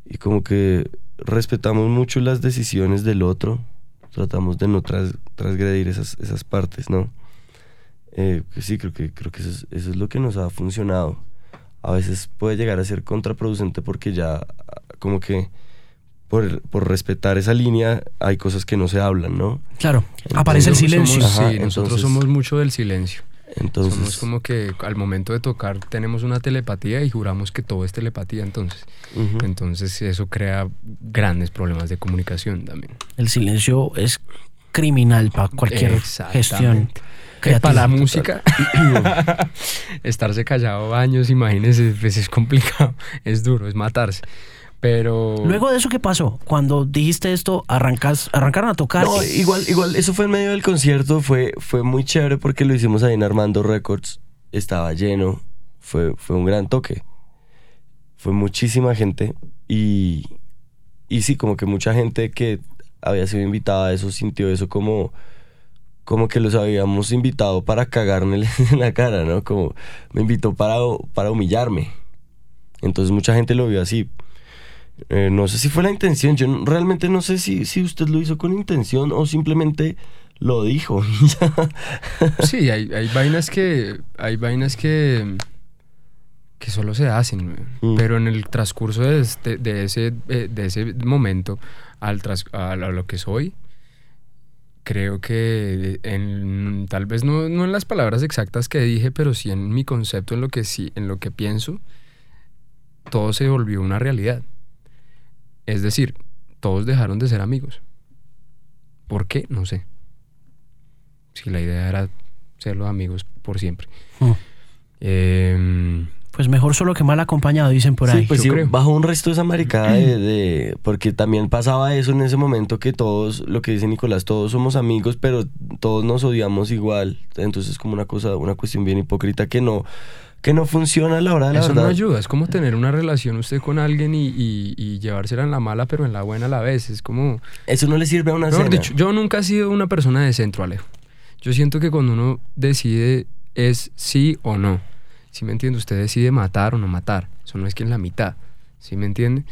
y como que respetamos mucho las decisiones del otro, tratamos de no tras- transgredir esas, esas partes, ¿no? Eh, que sí, creo que, creo que eso es, eso es lo que nos ha funcionado. A veces puede llegar a ser contraproducente porque ya como que por, por respetar esa línea hay cosas que no se hablan, ¿no? Claro, aparece el silencio. somos- Ajá, sí, nosotros somos mucho del silencio. Entonces, Somos como que al momento de tocar tenemos una telepatía y juramos que todo es telepatía entonces. ujú. Entonces eso crea grandes problemas de comunicación también. El silencio es criminal para cualquier gestión. Que para la música, estarse callado años, imagínense, pues es complicado, es duro, es matarse. Pero Luego de eso, ¿qué pasó? Cuando dijiste esto, arrancas, arrancaron a tocar. No, igual, igual, eso fue en medio del concierto, fue, fue muy chévere porque lo hicimos ahí en Armando Records, estaba lleno, fue, fue un gran toque. Fue muchísima gente y, y sí, como que mucha gente que había sido invitada a eso sintió eso como, como que los habíamos invitado para cagármeles en la cara, ¿no? Como me invitó para, para humillarme. Entonces mucha gente lo vio así. Eh, no sé si fue la intención, yo realmente no sé si, si usted lo hizo con intención o simplemente lo dijo. sí, hay, hay vainas que hay vainas que que solo se hacen. Mm. pero en el transcurso de, este- de ese eh, de ese momento al tras- a lo a lo que soy creo que en, tal vez no, no en las palabras exactas que dije, pero sí en mi concepto, en lo que sí, en lo que pienso, todo se volvió una realidad. Es decir, todos dejaron de ser amigos. ¿Por qué? No sé. Si la idea era ser los amigos por siempre. Mm. Em, Pues mejor solo que mal acompañado, dicen por Sí, ahí. pues yo sí, creo. bajo un resto de esa maricada de, de- Porque también pasaba eso en ese momento que todos, lo que dice Nicolás, todos somos amigos, pero todos nos odiamos igual. Entonces es como una cosa, una cuestión bien hipócrita que no, que no funciona a la hora de la eso verdad. no ayuda. Es como tener una relación usted con alguien y, y- y llevársela en la mala, pero en la buena a la vez. Es como... Eso no le sirve a una Mejor cena. dicho, yo nunca he sido una persona de centro, Alejo. Yo siento que cuando uno decide es sí o no. Si me entiende, usted decide matar o no matar. Eso no es que en la mitad. ¿Sí me entiende?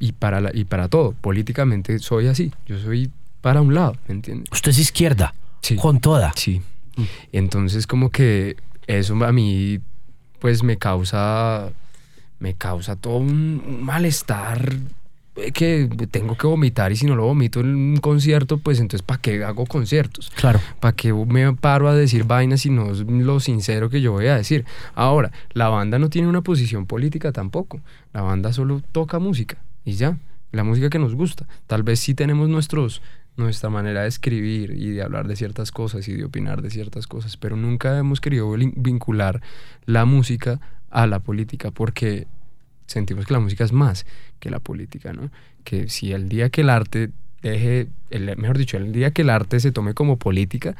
Y para, la- y para todo. Políticamente soy así. Yo soy para un lado, ¿me entiende? Usted es izquierda, Sí. con toda. Sí. Entonces como que eso a mí pues me causa me causa todo un, un malestar eh, que tengo que vomitar y si no lo vomito en un concierto pues entonces ¿para qué hago conciertos? Claro. ¿Para qué me paro a decir vainas si no es lo sincero que yo voy a decir? Ahora, la banda no tiene una posición política tampoco. La banda solo toca música y ya. La música que nos gusta. Tal vez sí tenemos nuestros, nuestra manera de escribir y de hablar de ciertas cosas y de opinar de ciertas cosas, pero nunca hemos querido vin- vincular la música a la política porque sentimos que la música es más que la política, ¿no? Que si el día que el arte deje, el- mejor dicho, el día que el arte se tome como política,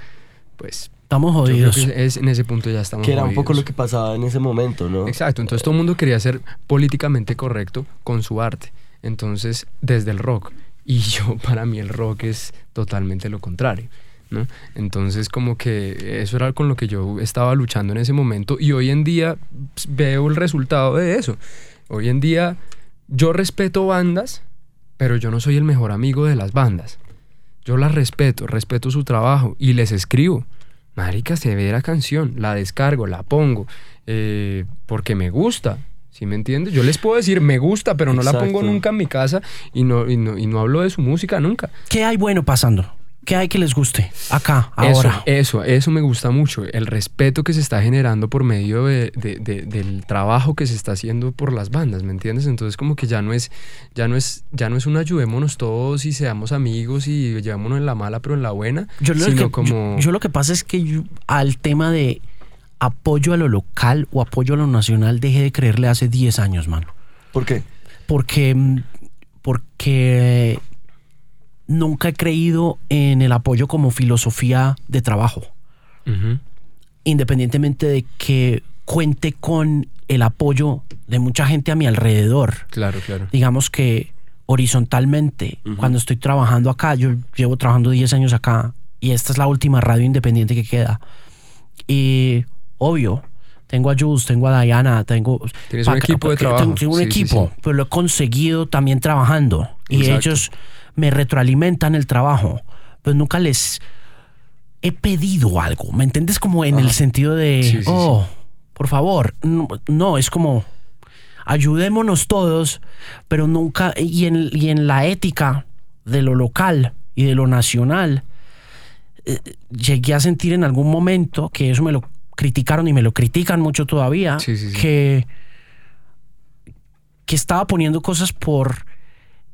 pues Estamos yo creo jodidos. que es, en ese punto ya estamos Que era un poco lo que pasaba en ese momento, ¿no? Exacto, entonces todo el mundo quería ser políticamente correcto con su arte. Entonces, desde el rock. Y yo, para mí, el rock es totalmente lo contrario. ¿no? Entonces, como que eso era con lo que yo estaba luchando en ese momento. Y hoy en día pues, veo el resultado de eso. Hoy en día yo respeto bandas, pero yo no soy el mejor amigo de las bandas. Yo las respeto, respeto su trabajo y les escribo. Marica, se ve la canción, la descargo, la pongo, eh, porque me gusta. ¿Sí me entiendes? Yo les puedo decir me gusta, pero no la pongo nunca en mi casa y no, y no, y no hablo de su música nunca. ¿Qué hay bueno pasando? ¿Qué hay que les guste? Acá, ahora. Eso, eso, eso me gusta mucho. El respeto que se está generando por medio de- de- de- del trabajo que se está haciendo por las bandas, ¿me entiendes? Entonces como que ya no es, ya no es, ya no es un ayudémonos todos y seamos amigos y llevámonos en la mala pero en la buena, Yo lo, sino que, como yo, yo lo que pasa es que yo al tema de apoyo a lo local o apoyo a lo nacional dejé de creerle hace 10 años, mano. ¿Por qué? Porque, mm, porque nunca he creído en el apoyo como filosofía de trabajo. Independientemente de que cuente con el apoyo de mucha gente a mi alrededor. claro, claro. digamos que horizontalmente, cuando estoy trabajando acá, yo llevo trabajando 10 años acá y esta es la última radio independiente que queda. Y obvio, tengo a Jules, tengo a Diana, tengo... Tienes un equipo de tengo- trabajo. Tengo un Sí, sí, equipo, sí. pero lo he conseguido también trabajando y ellos me retroalimentan el trabajo, pero nunca les he pedido algo, ¿me entiendes? Como en el sentido de, oh, por favor, no, no, es como ayudémonos todos, pero nunca, y en, y en la ética de lo local y de lo nacional, eh, llegué a sentir en algún momento que eso me lo criticaron y me lo critican mucho todavía, Sí, sí, sí. que que estaba poniendo cosas por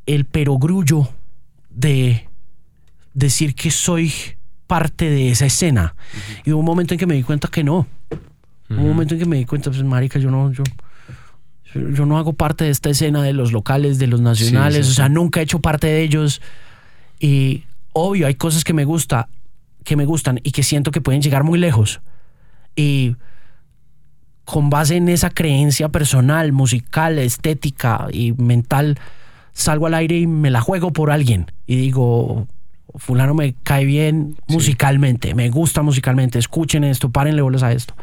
el perogrullo de decir que soy parte de esa escena. Y hubo un momento en que me di cuenta que no. Hubo un momento en que me di cuenta, pues, marica, yo no, yo, yo- no hago parte de esta escena de los locales, de los nacionales, o sea, nunca he hecho parte de ellos. Y obvio, hay cosas que me gusta, que me gustan y que siento que pueden llegar muy lejos. Y con base en esa creencia personal, musical, estética y mental, salgo al aire y me la juego por alguien. Y digo, fulano me cae bien musicalmente, me gusta musicalmente, escuchen esto, párenle bolas a esto.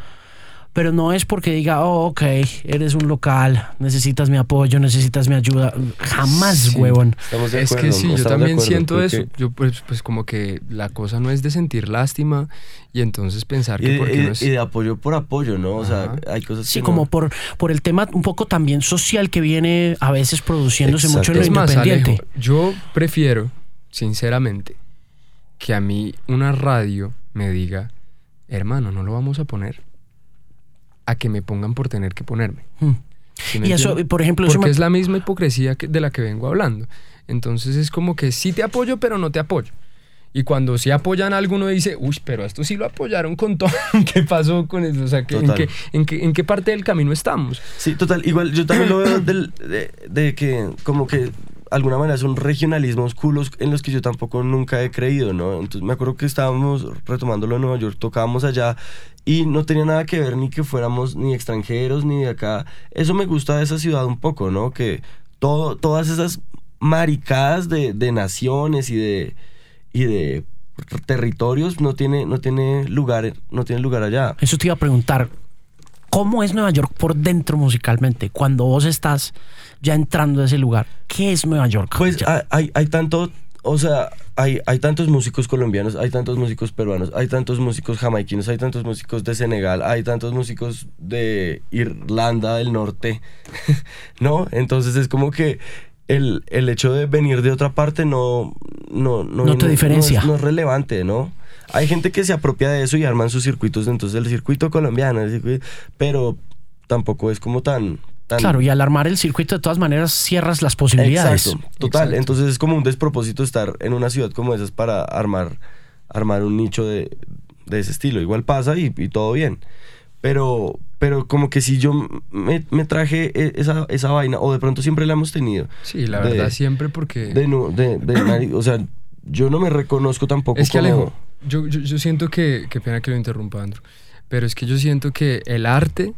Pero no es porque diga, oh, ok, eres un local, necesitas mi apoyo, necesitas mi ayuda. Jamás, Sí. huevón. Estamos de Es acuerdo. que sí, yo también acuerdo, siento eso. Yo pues, pues como que la cosa no es de sentir lástima y entonces pensar Y, que de- porque y- no es... y de apoyo por apoyo, ¿no? O sea, Ajá. hay cosas Sí, que como no- por, por el tema un poco también social que viene a veces produciéndose mucho en lo Es más, independiente. Alejo, yo prefiero, sinceramente, que a mí una radio me diga, hermano, no lo vamos a poner, a que me pongan por tener que ponerme. Mm. ¿Sí me Y eso, por ejemplo, eso Porque me- es la misma hipocresía que- de la que vengo hablando. Entonces es como que sí te apoyo, pero no te apoyo. Y cuando sí apoyan a alguno dice, uy, pero a esto sí lo apoyaron con todo. ¿Qué pasó con eso? O sea, ¿que- ¿en, qué, en, qué, ¿en qué parte del camino estamos? Sí, total. Igual yo también lo veo del- de, de que como que alguna manera son regionalismos culos en los que yo tampoco nunca he creído, ¿no? Entonces me acuerdo que estábamos retomando lo de Nueva York, tocábamos allá y no tenía nada que ver ni que fuéramos ni extranjeros ni de acá. Eso me gusta de esa ciudad un poco, ¿no? Que todo, todas esas maricadas de, de naciones y de, y de territorios no tiene, no tiene lugar, no tiene lugar allá. Eso te iba a preguntar. ¿Cómo es Nueva York por dentro musicalmente? Cuando vos estás ya entrando a ese lugar, ¿qué es Nueva York? Pues hay, hay, hay tanto, o sea, hay, hay tantos músicos colombianos, hay tantos músicos peruanos, hay tantos músicos jamaiquinos, hay tantos músicos de Senegal, hay tantos músicos de Irlanda del Norte, ¿no? Entonces es como que el, el hecho de venir de otra parte no... No, No te diferencia. No es, no es relevante, ¿no? Hay gente que se apropia de eso y arman sus circuitos, entonces el circuito colombiano, el circuito- pero tampoco es como tan... tan claro, y al armar el circuito de todas maneras cierras las posibilidades. Exacto, total. Exacto. Entonces es como un despropósito estar en una ciudad como esas para armar, armar un nicho de, de ese estilo. Igual pasa y, y todo bien. Pero, pero como que si yo me, me traje e- esa, esa vaina, o de pronto siempre la hemos tenido. Sí, la de- verdad, siempre porque... De, de, de o sea, yo no me reconozco tampoco Es que como... Alejo, yo, yo, yo siento que, qué pena que lo interrumpa Andrew, pero es que yo siento que el arte,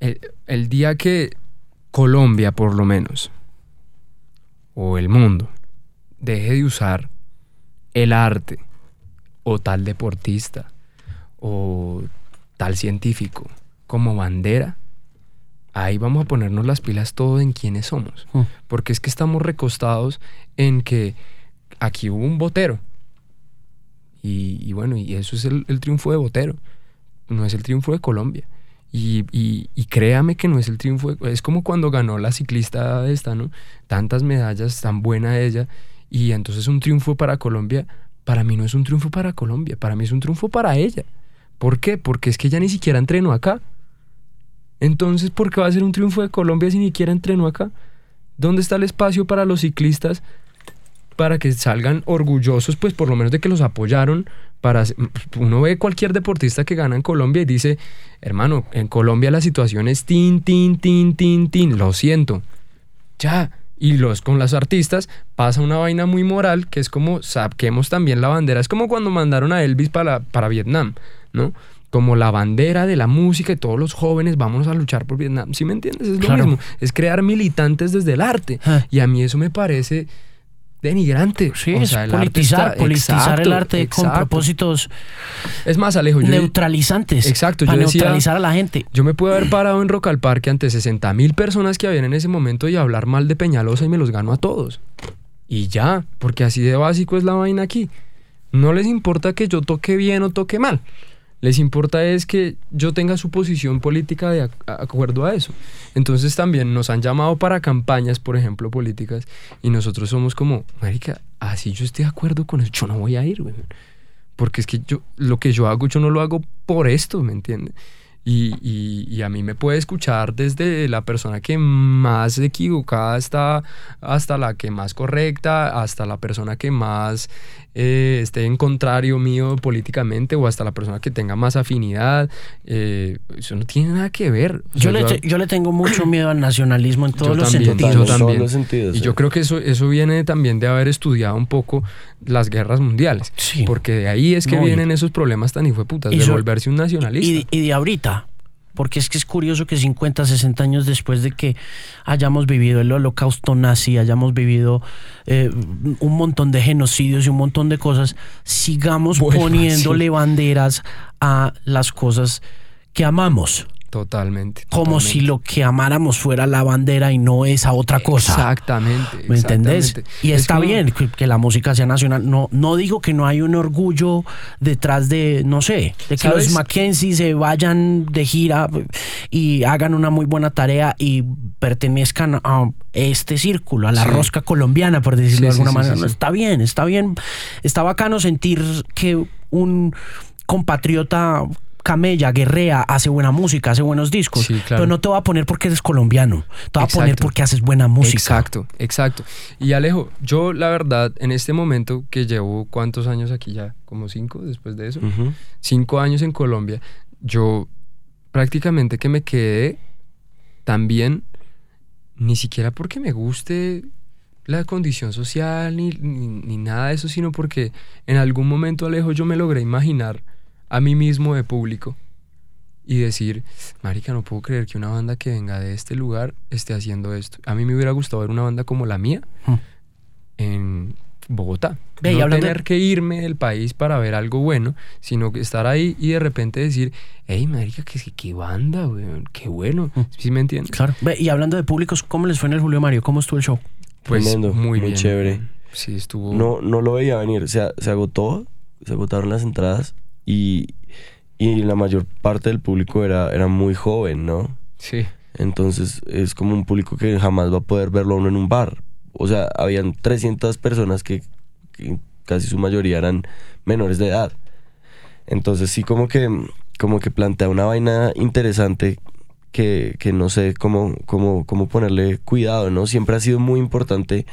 el, el día que Colombia por lo menos, o el mundo, deje de usar el arte, o tal deportista, o tal científico, como bandera, ahí vamos a ponernos las pilas todo en quiénes somos. Mm. Porque es que estamos recostados en que aquí hubo un botero. Y, y bueno, y eso es el, el triunfo de Botero. No es el triunfo de Colombia. Y, y- créame que no es el triunfo. es como cuando ganó la ciclista esta, ¿no? Tantas medallas, tan buena ella. Y entonces un triunfo para Colombia. Para mí no es un triunfo para Colombia. Para mí es un triunfo para ella. ¿Por qué? Porque es que ella ni siquiera entrenó acá. Entonces, ¿por qué va a ser un triunfo de Colombia si ni siquiera entrenó acá? ¿Dónde está el espacio para los ciclistas para que salgan orgullosos, pues por lo menos de que los apoyaron? Para, uno ve cualquier deportista que gana en Colombia y dice, hermano, en Colombia la situación es tin, tin, tin, tin, tin, lo siento. Ya. Y los con las artistas pasa una vaina muy moral que es como saquemos también la bandera. Es como cuando mandaron a Elvis para, para Vietnam, ¿no? Como la bandera de la música y todos los jóvenes vamos a luchar por Vietnam. ¿Sí me entiendes? Es lo Claro. mismo. Es crear militantes desde el arte. Ah. Y a mí eso me parece denigrante. Sí, O es sea, politizar, politizar Exacto, el arte con propósitos Es más, Alejo, yo, neutralizantes. Exacto, yo Para decía- neutralizar a la gente. yo me puedo haber parado en Rock al Parque ante 60 mil personas que habían en ese momento y hablar mal de Peñalosa y me los gano a todos. Y ya, porque así de básico es la vaina aquí. No les importa que yo toque bien o toque mal. Les importa es que yo tenga su posición política de ac- acuerdo a eso. Entonces también nos han llamado para campañas, por ejemplo, políticas, y nosotros somos como, marica, así yo estoy de acuerdo con eso, yo no voy a ir, güey. Porque es que yo, lo que yo hago, yo no lo hago por esto, ¿me entiendes? Y, y- y a mí me puede escuchar desde la persona que más equivocada está hasta la que más correcta, hasta la persona que más eh, esté en contrario mío políticamente o hasta la persona que tenga más afinidad. Eh, eso no tiene nada que ver. O Yo le, te- yo le tengo mucho miedo al nacionalismo en todos Yo los también, sentidos. yo todos también. los sentidos. y sí. yo creo que eso, eso viene también de haber estudiado un poco las guerras mundiales. Sí. Porque de ahí es que No, vienen esos problemas tan hijueputas, de volverse un nacionalista. y, y de ahorita. Porque es que es curioso que 50, 60 años después de que hayamos vivido el holocausto nazi, hayamos vivido eh, un montón de genocidios y un montón de cosas, sigamos Bueno, poniéndole sí. banderas a las cosas que amamos. Totalmente. Como si lo que amáramos fuera la bandera y no esa otra cosa. Exactamente. ¿Me entendés? Y Es está como- bien que, la música sea nacional. No, no digo que no hay un orgullo detrás de, no sé, de que ¿Sabes? los Mackenzie se vayan de gira y hagan una muy buena tarea y pertenezcan a este círculo, a la Sí. rosca colombiana, por decirlo Sí, de alguna sí, manera. No. Está bien, está bien. Está bacano sentir que un compatriota camella, guerrea, hace buena música, hace buenos discos. Sí, claro. Pero no te va a poner porque eres colombiano. Te va a poner porque haces buena música. Exacto, exacto. Y Alejo, yo la verdad, en este momento que llevo cuántos años aquí ya, como cinco después de eso, cinco años en Colombia, yo prácticamente que me quedé también, ni siquiera porque me guste la condición social ni, ni, ni nada de eso, sino porque en algún momento, Alejo, yo me logré imaginar a mí mismo de público y decir, marica, no puedo creer que una banda que venga de este lugar esté haciendo esto. A mí me hubiera gustado ver una banda como la mía Hmm. en Bogotá. Ve, no de- tener que irme del país para ver algo bueno, sino que estar ahí y de repente decir, hey, marica, qué, qué banda, weón, qué bueno. Hmm. ¿Sí me entiendes? Claro. Ve, y hablando de públicos, ¿cómo les fue en el Julio Mario? ¿Cómo estuvo el show? Pues Tremendo, muy muy bien. chévere. Sí, estuvo... No, no lo veía venir. Se, se agotó, se agotaron las entradas y, y la mayor parte del público era, era muy joven, ¿no? Sí. Entonces es como un público que jamás va a poder verlo a uno en un bar. O sea, habían 300 personas que, que casi su mayoría eran menores de edad. Entonces sí como que, como que plantea una vaina interesante que, que no sé cómo, cómo, cómo ponerle cuidado, ¿no? Siempre ha sido muy importante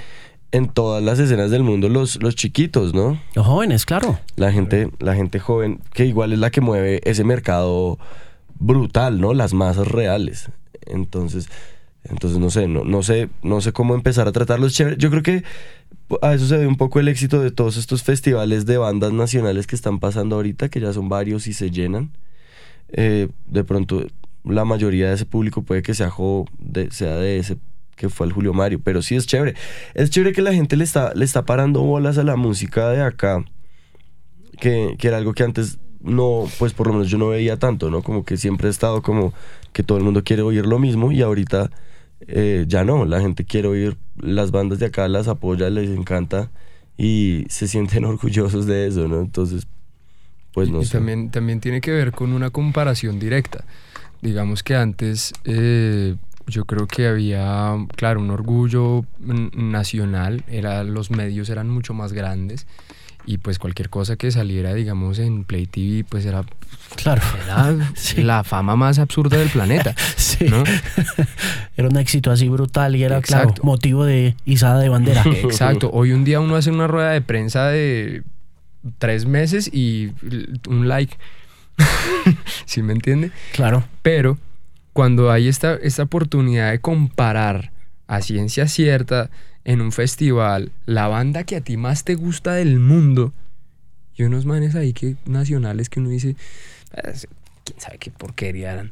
en todas las escenas del mundo los, los chiquitos, ¿no? Los jóvenes, claro. La gente, la gente joven, que igual es la que mueve ese mercado brutal, ¿no? Las masas reales. Entonces, entonces no sé, no, no sé, no sé cómo empezar a tratarlos. Yo creo que a eso se ve un poco el éxito de todos estos festivales de bandas nacionales que están pasando ahorita, que ya son varios y se llenan. Eh, de pronto, la mayoría de ese público puede que sea, jo- de, sea de ese que fue el Julio Mario, pero sí es chévere. Es chévere que la gente le está, le está parando bolas a la música de acá que, que era algo que antes no, pues por lo menos yo no veía tanto, ¿no? Como que siempre he estado como que todo el mundo quiere oír lo mismo y ahorita eh, ya no, la gente quiere oír las bandas de acá, las apoya, les encanta y se sienten orgullosos de eso, ¿no? Entonces, pues no y sé. también, también tiene que ver con una comparación directa. Digamos que antes eh, yo creo que había, claro, un orgullo nacional, era, los medios eran mucho más grandes y pues cualquier cosa que saliera, digamos, en Play TV, pues era, Claro. era Sí. la fama más absurda del planeta. Sí. ¿no? Era un éxito así brutal y era, claro, motivo de izada de bandera. Exacto. Hoy un día uno hace una rueda de prensa de tres meses y un like. ¿Sí me entiende? Claro. Pero cuando hay esta, esta oportunidad de comparar a ciencia cierta en un festival la banda que a ti más te gusta del mundo y unos manes ahí que nacionales que uno dice, "Ah, ese- quién sabe qué porquería eran.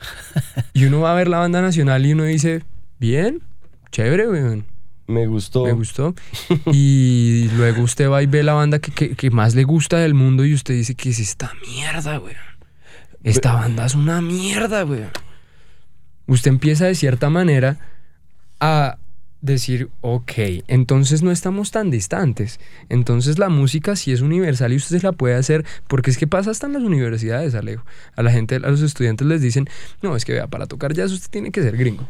y uno va a ver la banda nacional y uno dice, bien, chévere, weón. Me gustó. Me gustó. Y luego usted va y ve la banda que, que- que más le gusta del mundo y usted dice que es esta mierda, weón. Esta banda es una mierda, weón. Usted empieza de cierta manera a decir, ok, entonces no estamos tan distantes. Entonces la música sí es universal y usted la puede hacer, porque es que pasa hasta en las universidades, Alejo. A la gente, a los estudiantes les dicen, no, es que vea, para tocar jazz usted tiene que ser gringo.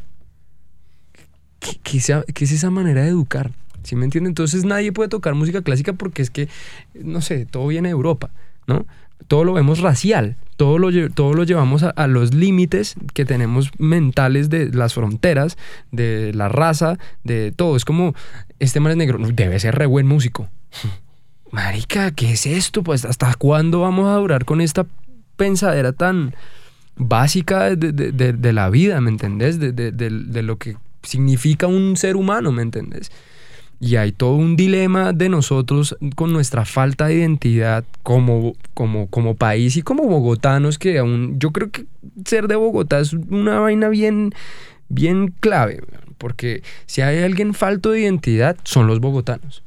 ¿Qué, qué esa- qué es esa manera de educar? ¿Sí me entiende? Entonces nadie puede tocar música clásica porque es que, no sé, todo viene de Europa, ¿no? Todo lo vemos racial, todo lo, todo lo llevamos a, los límites que tenemos mentales de las fronteras, de la raza, de todo. Es como, este man es negro, debe ser re buen músico. Marica, ¿qué es esto? Pues hasta cuándo vamos a durar con esta pensadera tan básica de, de- de- de la vida, ¿me entendés? De lo que significa un ser humano, ¿me entendés? Y hay todo un dilema de nosotros con nuestra falta de identidad como, como, como país y como bogotanos, que aún yo creo que ser de Bogotá es una vaina bien, bien clave, porque si hay alguien falto de identidad, son los bogotanos.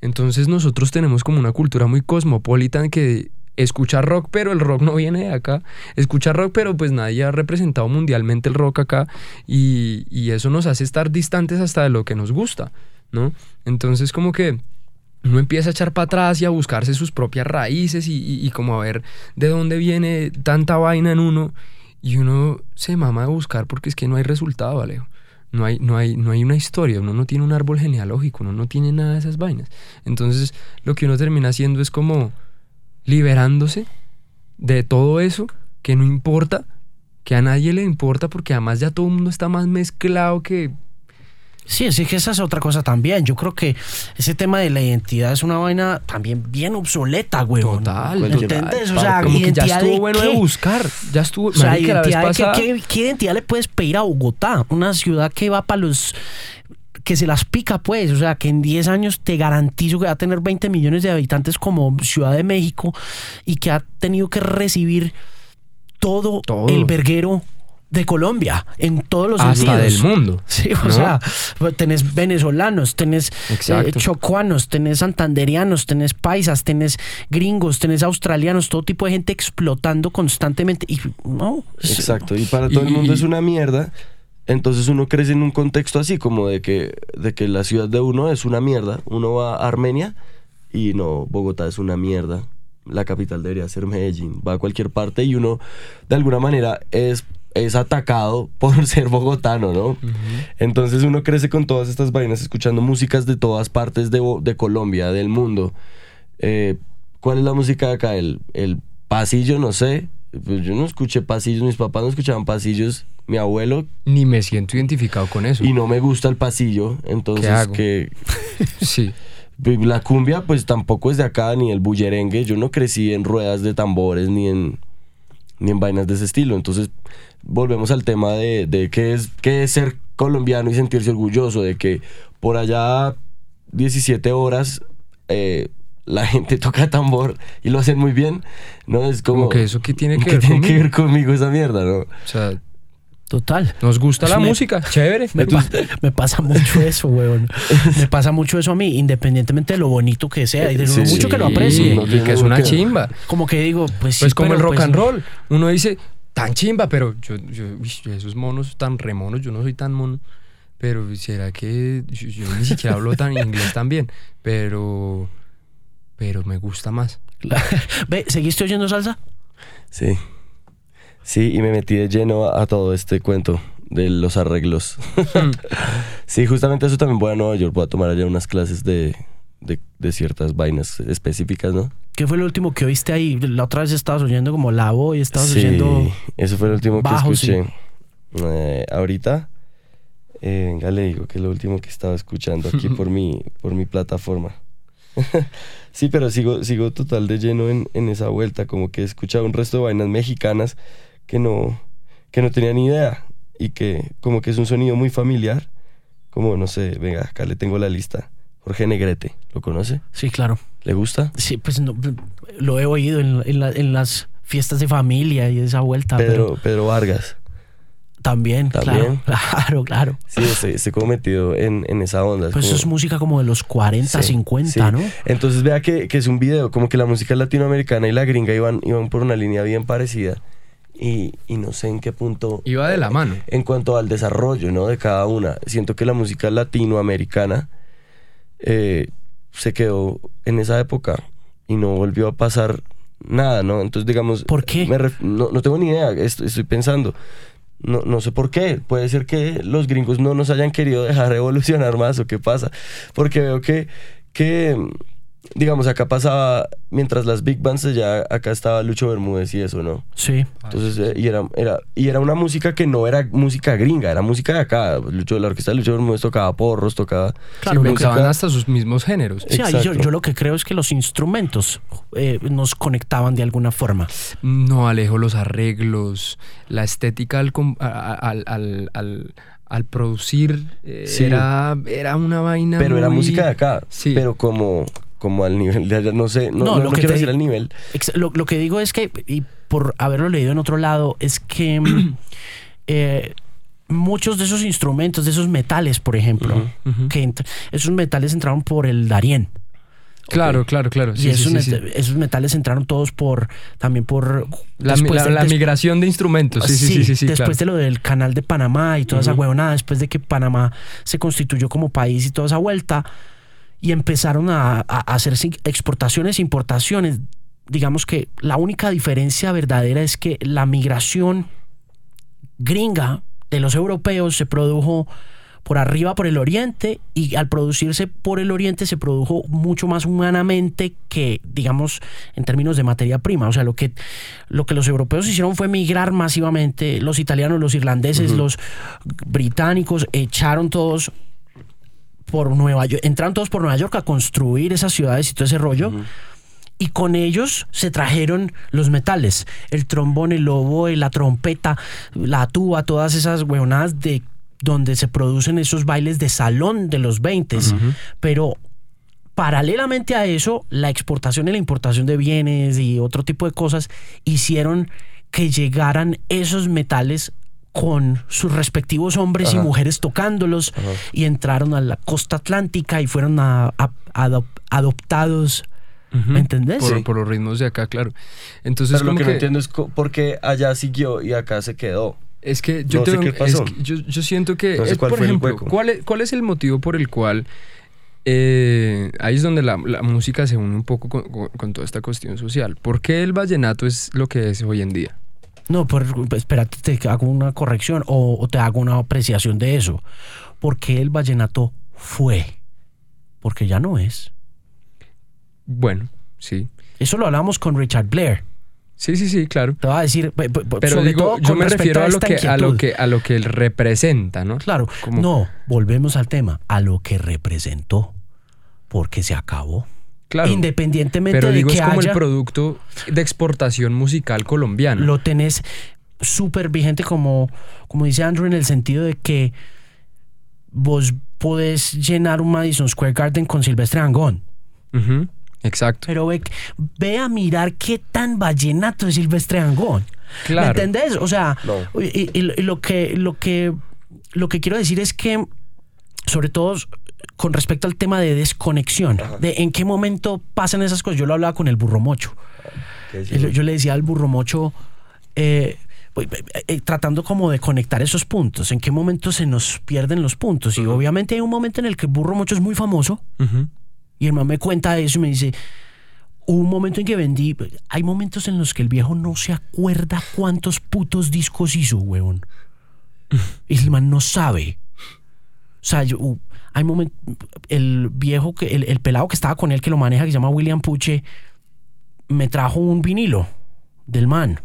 Entonces nosotros tenemos como una cultura muy cosmopolita que escucha rock, pero el rock no viene de acá. Escucha rock, pero pues nadie ha representado mundialmente el rock acá y, y eso nos hace estar distantes hasta de lo que nos gusta, Entonces como que uno empieza a echar para atrás y a buscarse sus propias raíces y, y- y como a ver de dónde viene tanta vaina en uno y uno se mama de buscar porque es que no hay resultado, Alejo. No hay, no, hay, no hay una historia, uno no tiene un árbol genealógico, uno no tiene nada de esas vainas. Entonces, lo que uno termina haciendo es como liberándose de todo eso que no importa, que a nadie le importa, porque además ya todo el mundo está más mezclado que. Sí, es que esa es otra cosa también. Yo creo que ese tema de la identidad es una vaina también bien obsoleta, weón. Total, ¿Entendés? O sea, como que ya ¿identidad estuvo de bueno qué? de buscar. Ya estuvo. O sea, marica, la vez identidad de qué- pasada- ¿qué, qué identidad le puedes pedir a Bogotá? Una ciudad que va para los que se las pica, pues. O sea, que en 10 años te garantizo que va a tener 20 millones de habitantes como Ciudad de México y que ha tenido que recibir todo, Todo. el verguero de Colombia en todos los hasta del mundo. Sí, o ¿no? sea, pues, tenés venezolanos, tenés eh, chocuanos, tenés santanderianos, tenés paisas, tenés gringos, tenés australianos, todo tipo de gente explotando constantemente. Y no, Exacto, y para todo el mundo y- es una mierda. Entonces uno crece en un contexto así, como de que, de que la ciudad de uno es una mierda. Uno va a Armenia y no, Bogotá es una mierda. La capital debería ser Medellín. Va a cualquier parte y uno, de alguna manera, es, es atacado por ser bogotano, ¿no? Entonces uno crece con todas estas vainas, escuchando músicas de todas partes de, de Colombia, del mundo. Eh, ¿Cuál es la música de acá? El, el pasillo, no sé. Pues yo no escuché pasillos, mis papás no escuchaban pasillos, mi abuelo, Ni me siento identificado con eso. y no me gusta el pasillo. Entonces, hago? que Sí. la cumbia, pues tampoco es de acá, ni el bullerengue. Yo no crecí en ruedas de tambores, ni en, ni en vainas de ese estilo. Entonces, volvemos al tema de, de qué, es, qué es ser colombiano y sentirse orgulloso, de que por allá 17 horas eh, la gente toca tambor y lo hacen muy bien, ¿no? Es como... Como que eso que tiene que ¿qué ver tiene que conmigo? ver conmigo esa mierda, ¿no? O sea, total. nos gusta la Me- música, chévere. Me, pa- me pasa mucho eso, weón. Me pasa mucho eso a mí, independientemente de lo bonito que sea y de lo Sí, mucho que lo aprecie. no y que es una chimba. Como que digo, pues sí. Pues como pero el rock pues, and roll. Uno dice, tan chimba, pero yo, yo, yo esos monos tan remonos, yo no soy tan mono. Pero será que yo, yo ni siquiera hablo tan inglés tan bien, pero pero me gusta más. Ve, ¿seguiste oyendo salsa? Sí. Sí, y me metí de lleno a, a todo este cuento de los arreglos. sí, justamente eso también voy a Nueva York, voy a tomar allá unas clases de, de, de ciertas vainas específicas, ¿no? ¿Qué fue lo último que oíste ahí? La otra vez estabas oyendo como la voz y estabas sí, oyendo... eso fue lo último bajo, que escuché. Eh, ahorita, eh, venga, le digo que es lo último que estaba escuchando aquí por mi, por mi plataforma. sí, pero sigo, sigo total de lleno en, en esa vuelta, como que he escuchado un resto de vainas mexicanas que no, que no tenía ni idea y que como que es un sonido muy familiar, como no sé, venga, acá le tengo la lista. Jorge Negrete, ¿lo conoce? Sí, claro. ¿Le gusta? Sí, pues no, lo he oído en, en, la- en las fiestas de familia y esa vuelta. Pedro, Pero Pedro Vargas. también, También. claro, claro, claro. Sí, estoy, estoy como metido en, en esa onda. es Pues eso es música como de los 40, Sí, 50, sí. ¿no? Entonces vea que, que es un video, como que la música latinoamericana y la gringa iban, iban por una línea bien parecida. Y, y no sé en qué punto. Iba de la mano. En cuanto al desarrollo, ¿no? De cada una. Siento que la música latinoamericana eh, se quedó en esa época y no volvió a pasar nada, ¿no? Entonces, digamos. ¿Por qué? me ref- no, no tengo ni idea, est- estoy pensando. No, no sé por qué. Puede ser que los gringos no nos hayan querido dejar evolucionar más o qué pasa. Porque veo que, que digamos, acá pasaba, mientras las big bands ya acá estaba Lucho Bermúdez y eso, ¿no? Sí. Entonces, eh, y, era, era, y era una música que no era música gringa, era música de acá. Lucho, la orquesta de Lucho Bermúdez tocaba porros, tocaba... Claro, Sí, lo que- usaban hasta sus mismos géneros. Sí, ahí yo, Exacto. yo lo que creo es que los instrumentos eh, nos conectaban de alguna forma. No, Alejo, los arreglos, la estética al, al, al, al- al producir eh, Sí. era, era una vaina. Pero era música de acá. Sí. Pero como, como al nivel de allá, no sé, no, No, no, lo no que quiero te- decir al nivel. Ex- Lo, lo que digo es que, y por haberlo leído en otro lado, es que mm, eh, muchos de esos instrumentos, de esos metales, por ejemplo, que esos metales entraron por el Darién. Claro, claro, claro. y Sí, sí, esos, sí, sí. met- esos metales entraron todos por también por La, mi- después la- de- la des- migración de instrumentos. Sí, sí, sí, sí, sí, después claro. de lo del canal de Panamá y toda esa huevonada, después de que Panamá se constituyó como país y toda esa vuelta, y empezaron a, a hacer exportaciones e importaciones. Digamos que la única diferencia verdadera es que la migración gringa de los europeos se produjo por arriba por el oriente y al producirse por el oriente se produjo mucho más humanamente que digamos en términos de materia prima. O sea lo que lo que los europeos hicieron fue migrar masivamente. Los italianos los irlandeses los británicos echaron todos por Nueva York entraron todos por Nueva York a construir esas ciudades y todo ese rollo y con ellos se trajeron los metales, el trombón, el oboe, la trompeta, la tuba, todas esas huevonadas de donde se producen esos bailes de salón de los 20 pero paralelamente a eso, la exportación y la importación de bienes y otro tipo de cosas hicieron que llegaran esos metales con sus respectivos hombres y mujeres tocándolos Ajá. y entraron a la costa atlántica y fueron a- a- adop- adoptados. ¿Me entendés? Por, Sí. por los ritmos de acá, claro. Entonces, Pero lo que, que, no entiendo es co- por qué allá siguió y acá se quedó. es que yo, No sé tengo- es pasó. que yo, yo siento que, No sé es, cuál por ejemplo. ¿cuál es, cuál es el motivo por el cual eh, ahí es donde la, la música se une un poco con, con- con toda esta cuestión social? ¿Por qué el vallenato es lo que es hoy en día? No, por, espérate, te hago una corrección o, o te hago una apreciación de eso. Porque el vallenato fue. Porque ya no es. Bueno, sí. Eso lo hablamos con Richard Blair. Sí, sí, sí, claro. Te va a decir, pe- pe- Pero digo, yo me refiero a lo, que, a, lo que, a lo que él representa, ¿no? Claro, Como- no, volvemos al tema, a lo que representó. Porque se acabó. Claro. Independientemente Pero de digo, que es como haya, el producto de exportación musical colombiana. lo tenés súper vigente como, como dice Andrew en el sentido de que vos podés llenar un Madison Square Garden con Silvestre Angón. Exacto. Pero ve, ve a mirar qué tan vallenato es Silvestre Angón. Claro. ¿Me entendés? O sea, No. y, y- y lo que lo que lo que quiero decir es que sobre todo con respecto al tema de desconexión, de en qué momento pasan esas cosas. Yo lo hablaba con el burro mocho. ¿Qué Yo, le decía al burro mocho, eh, eh, tratando como de conectar esos puntos, en qué momento se nos pierden los puntos. Y obviamente hay un momento en el que Burro Mocho es muy famoso y el man me cuenta eso y me dice, hubo un momento en que vendí, hay momentos en los que el viejo no se acuerda cuántos putos discos hizo, huevón. Y el man no sabe. O sea, yo, uh, hay momentos, el viejo, que, el, el pelado que estaba con él, que lo maneja, que se llama William Puche, me trajo un vinilo del man.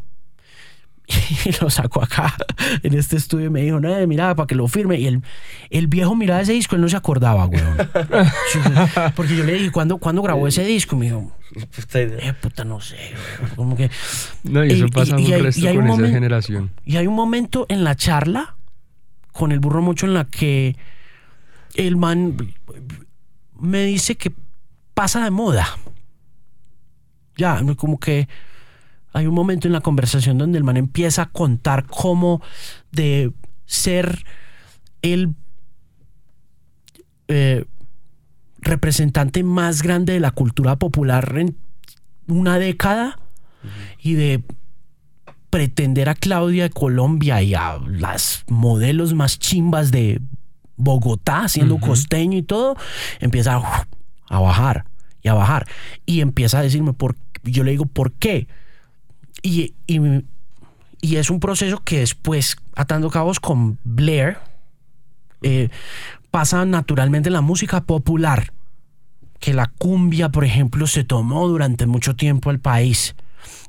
Y lo sacó acá en este estudio y me dijo, no, mira, para que lo firme. Y el, el viejo miraba ese disco, él no se acordaba. Sí, porque yo le dije, ¿cuándo, ¿cuándo grabó ese disco? Y me dijo, eh, puta, no sé. Como que... No, y eso Y- pasa y- y un hay- resto y hay con un esa generación. Y hay un momento en la charla con el burro mucho en la que el man me dice que pasa de moda. Ya, como que hay un momento en la conversación donde el man empieza a contar cómo de ser el eh, representante más grande de la cultura popular en una década y de pretender a Claudia de Colombia y a las modelos más chimbas de Bogotá, siendo costeño y todo, empieza a, a bajar y a bajar. Y empieza a decirme, por, yo le digo, ¿por qué? Y, y, y es un proceso que después, atando cabos con Blair, eh, pasa naturalmente en la música popular, que la cumbia, por ejemplo, se tomó durante mucho tiempo el país.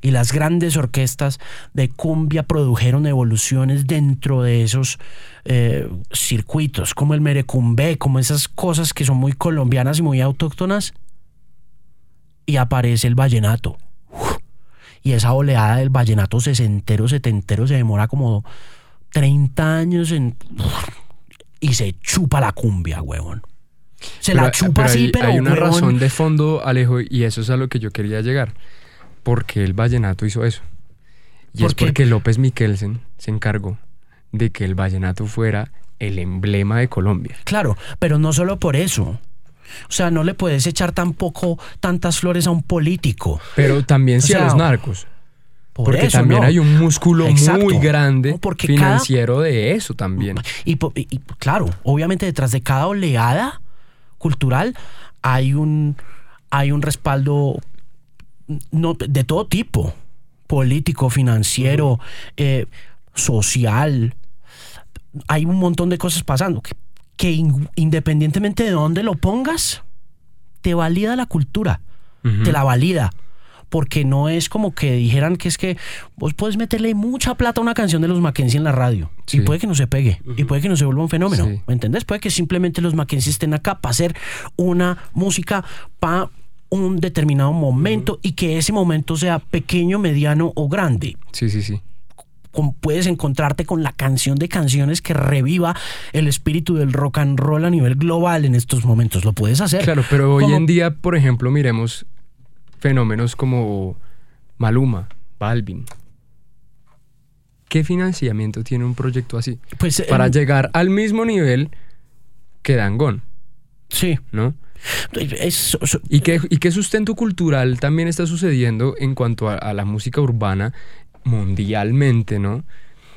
Y las grandes orquestas de cumbia produjeron evoluciones dentro de esos eh, circuitos, como el merecumbe, como esas cosas que son muy colombianas y muy autóctonas. Y aparece el vallenato. Uf. Y esa oleada del vallenato sesentero, setentero se demora como 30 años en... Y se chupa la cumbia, huevón. Se la chupa pero así, hay, pero hay una huevón, razón de fondo, Alejo, y eso es a lo que yo quería llegar. Porque el vallenato hizo eso. Y ¿Por es qué? porque López Miquelsen se encargó de que el vallenato fuera el emblema de Colombia. Claro, pero no solo por eso. O sea, no le puedes echar tampoco tantas flores a un político. Pero también sí O a los narcos. Por porque eso, también ¿no? hay un músculo Exacto. muy grande No, porque cada- financiero de eso también. Y- y, claro, obviamente detrás de cada oleada cultural hay un, hay un respaldo no, de todo tipo, político, financiero, eh, social. Hay un montón de cosas pasando que, que in- independientemente de dónde lo pongas, te valida la cultura, te la valida. Porque no es como que dijeran que es que vos puedes meterle mucha plata a una canción de los Mackenzie en la radio Sí. y puede que no se pegue y puede que no se vuelva un fenómeno. Sí. ¿Me entendés? Puede que simplemente los Mackenzie estén acá para hacer una música para un determinado momento y que ese momento sea pequeño, mediano o grande. Sí, sí, sí. Con- puedes encontrarte con la canción de canciones que reviva el espíritu del rock and roll a nivel global en estos momentos. Lo puedes hacer. Claro, pero hoy Como- en día, por ejemplo, miremos fenómenos como Maluma, Balvin. ¿Qué financiamiento tiene un proyecto así? Pues, Para eh, llegar al mismo nivel que Dangón, Sí. ¿no? Es- ¿Y qué, ¿Y qué sustento cultural también está sucediendo en cuanto a, a la música urbana mundialmente, ¿no?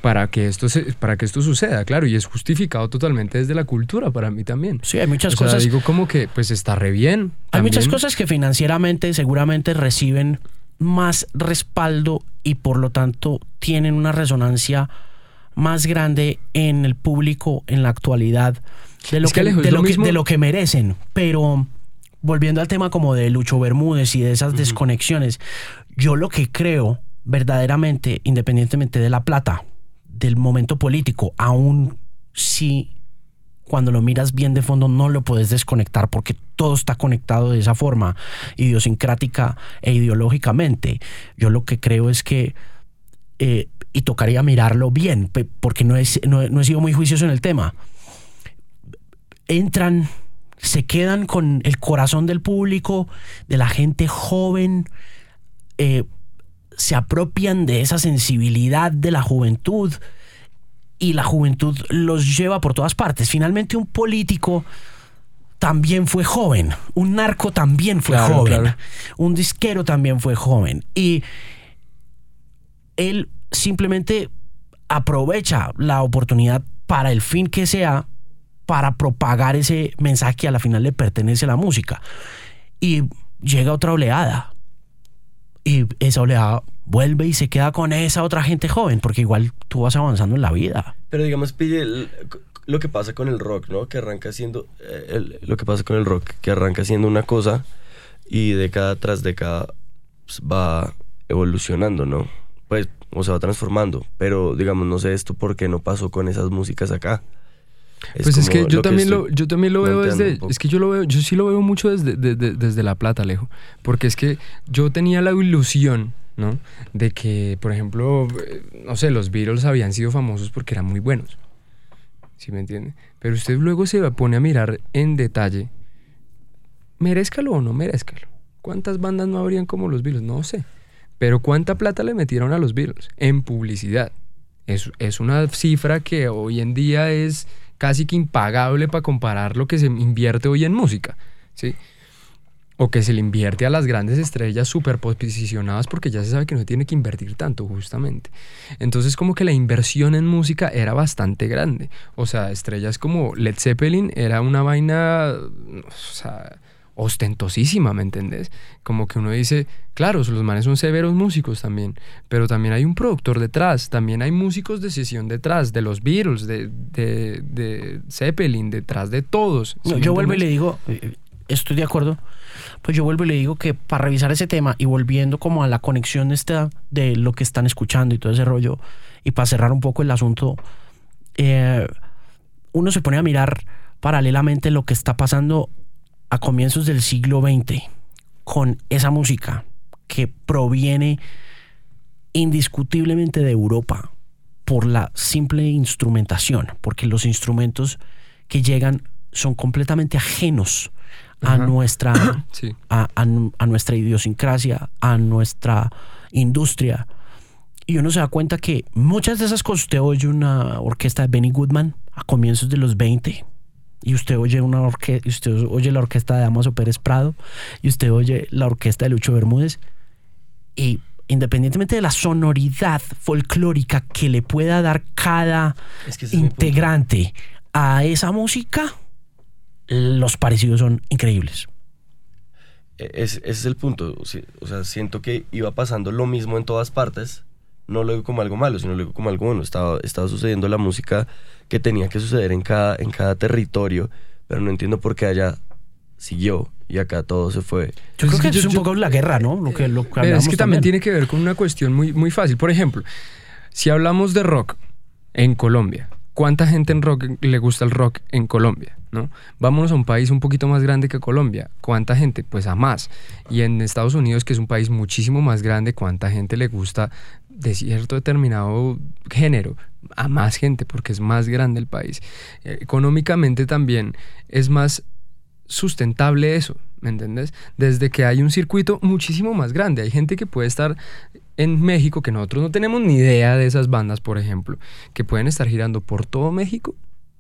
Para que, esto se- para que esto suceda, claro, y es justificado totalmente desde la cultura para mí también. sí, hay muchas o sea, cosas. digo como que pues está re bien. Hay muchas cosas que financieramente seguramente reciben más respaldo y por lo tanto tienen una resonancia más grande en el público en la actualidad de lo, Es que, de lo mismo- de lo que merecen. Pero volviendo al tema como de Lucho Bermúdez y de esas desconexiones, yo lo que creo verdaderamente, independientemente de la plata, del momento político, aún si cuando lo miras bien de fondo no lo puedes desconectar porque todo está conectado de esa forma idiosincrática e ideológicamente. Yo lo que creo es que, eh, y tocaría mirarlo bien, porque no, es, no, no he sido muy juicioso en el tema, entran, se quedan con el corazón del público, de la gente joven, eh, se apropian de esa sensibilidad de la juventud y la juventud los lleva por todas partes. Finalmente un político también fue joven, un narco también fue Claro, joven, claro. un disquero también fue joven y él simplemente aprovecha la oportunidad para el fin que sea para propagar ese mensaje que a la final le pertenece a la música. Y llega otra oleada. Y esa oleada vuelve y se queda con esa otra gente joven, porque igual tú vas avanzando en la vida. Pero digamos, pille lo que pasa con el rock, ¿no? Que arranca siendo. eh, lo que pasa con el rock, que arranca siendo una cosa y década tras década pues, va evolucionando, ¿no? Pues, o se va transformando. Pero, digamos, no sé esto por qué no pasó con esas músicas acá. Pues es que yo también lo, yo también lo veo desde, es que yo lo veo, yo sí lo veo mucho desde, de- de- desde La Plata, Alejo, porque es que yo tenía la ilusión, ¿no? De que, por ejemplo, eh, no sé, los Beatles habían sido famosos porque eran muy buenos, ¿sí me entiende? Pero usted luego se pone a mirar en detalle, merezcalo o no merezcalo. ¿Cuántas bandas no habrían como los Beatles? No sé. Pero ¿cuánta plata le metieron a los Beatles? En publicidad. Es, es una cifra que hoy en día es casi que impagable para comparar lo que se invierte hoy en música. ¿sí? O que se le invierte a las grandes estrellas superposicionadas porque ya se sabe que no tiene que invertir tanto, justamente. Entonces, como que la inversión en música era bastante grande. O sea, estrellas como Led Zeppelin era una vaina. O sea ostentosísima, ¿me entendés? Como que uno dice, claro, los manes son severos músicos también, pero también hay un productor detrás, también hay músicos de sesión detrás, de los Beatles, de, de, de Zeppelin, detrás de todos. ¿sí No, me yo vuelvo y le digo, eh, estoy de acuerdo, pues yo vuelvo y le digo que para revisar ese tema y volviendo como a la conexión esta de lo que están escuchando y todo ese rollo, y para cerrar un poco el asunto, eh, uno se pone a mirar paralelamente lo que está pasando a comienzos del siglo XX con esa música que proviene indiscutiblemente de Europa por la simple instrumentación, porque los instrumentos que llegan son completamente ajenos a Ajá. nuestra Sí. a, a nu- a nuestra idiosincrasia, a nuestra industria. Y uno se da cuenta que muchas de esas cosas, usted oye una orquesta de Benny Goodman a comienzos de los 20, y usted oye una orque y usted oye la orquesta de Damaso Pérez Prado, y usted oye la orquesta de Lucho Bermúdez, y independientemente de la sonoridad folclórica que le pueda dar cada Es que integrante a esa música, los parecidos son increíbles. E- es- ese es el punto. O sea, siento que iba pasando lo mismo en todas partes. No lo digo como algo malo, sino lo digo como algo bueno. Estaba, estaba sucediendo la música que tenía que suceder en cada, en cada territorio, pero no entiendo por qué allá siguió y acá todo se fue. Yo Pues creo es que, que es yo- un yo- poco la guerra, ¿no? Lo que, lo que Pero es que también tiene que ver con una cuestión muy, muy fácil. Por ejemplo, si hablamos de rock en Colombia, ¿cuánta gente en rock le gusta el rock en Colombia? ¿no? Vámonos a un país un poquito más grande que Colombia. ¿Cuánta gente? Pues a más. Y en Estados Unidos, que es un país muchísimo más grande, ¿cuánta gente le gusta de cierto determinado género? A más gente, porque es más grande el país. Eh, económicamente también es más sustentable eso, ¿me entendés? Desde que hay un circuito muchísimo más grande. Hay gente que puede estar en México, que nosotros no tenemos ni idea de esas bandas, por ejemplo, que pueden estar girando por todo México,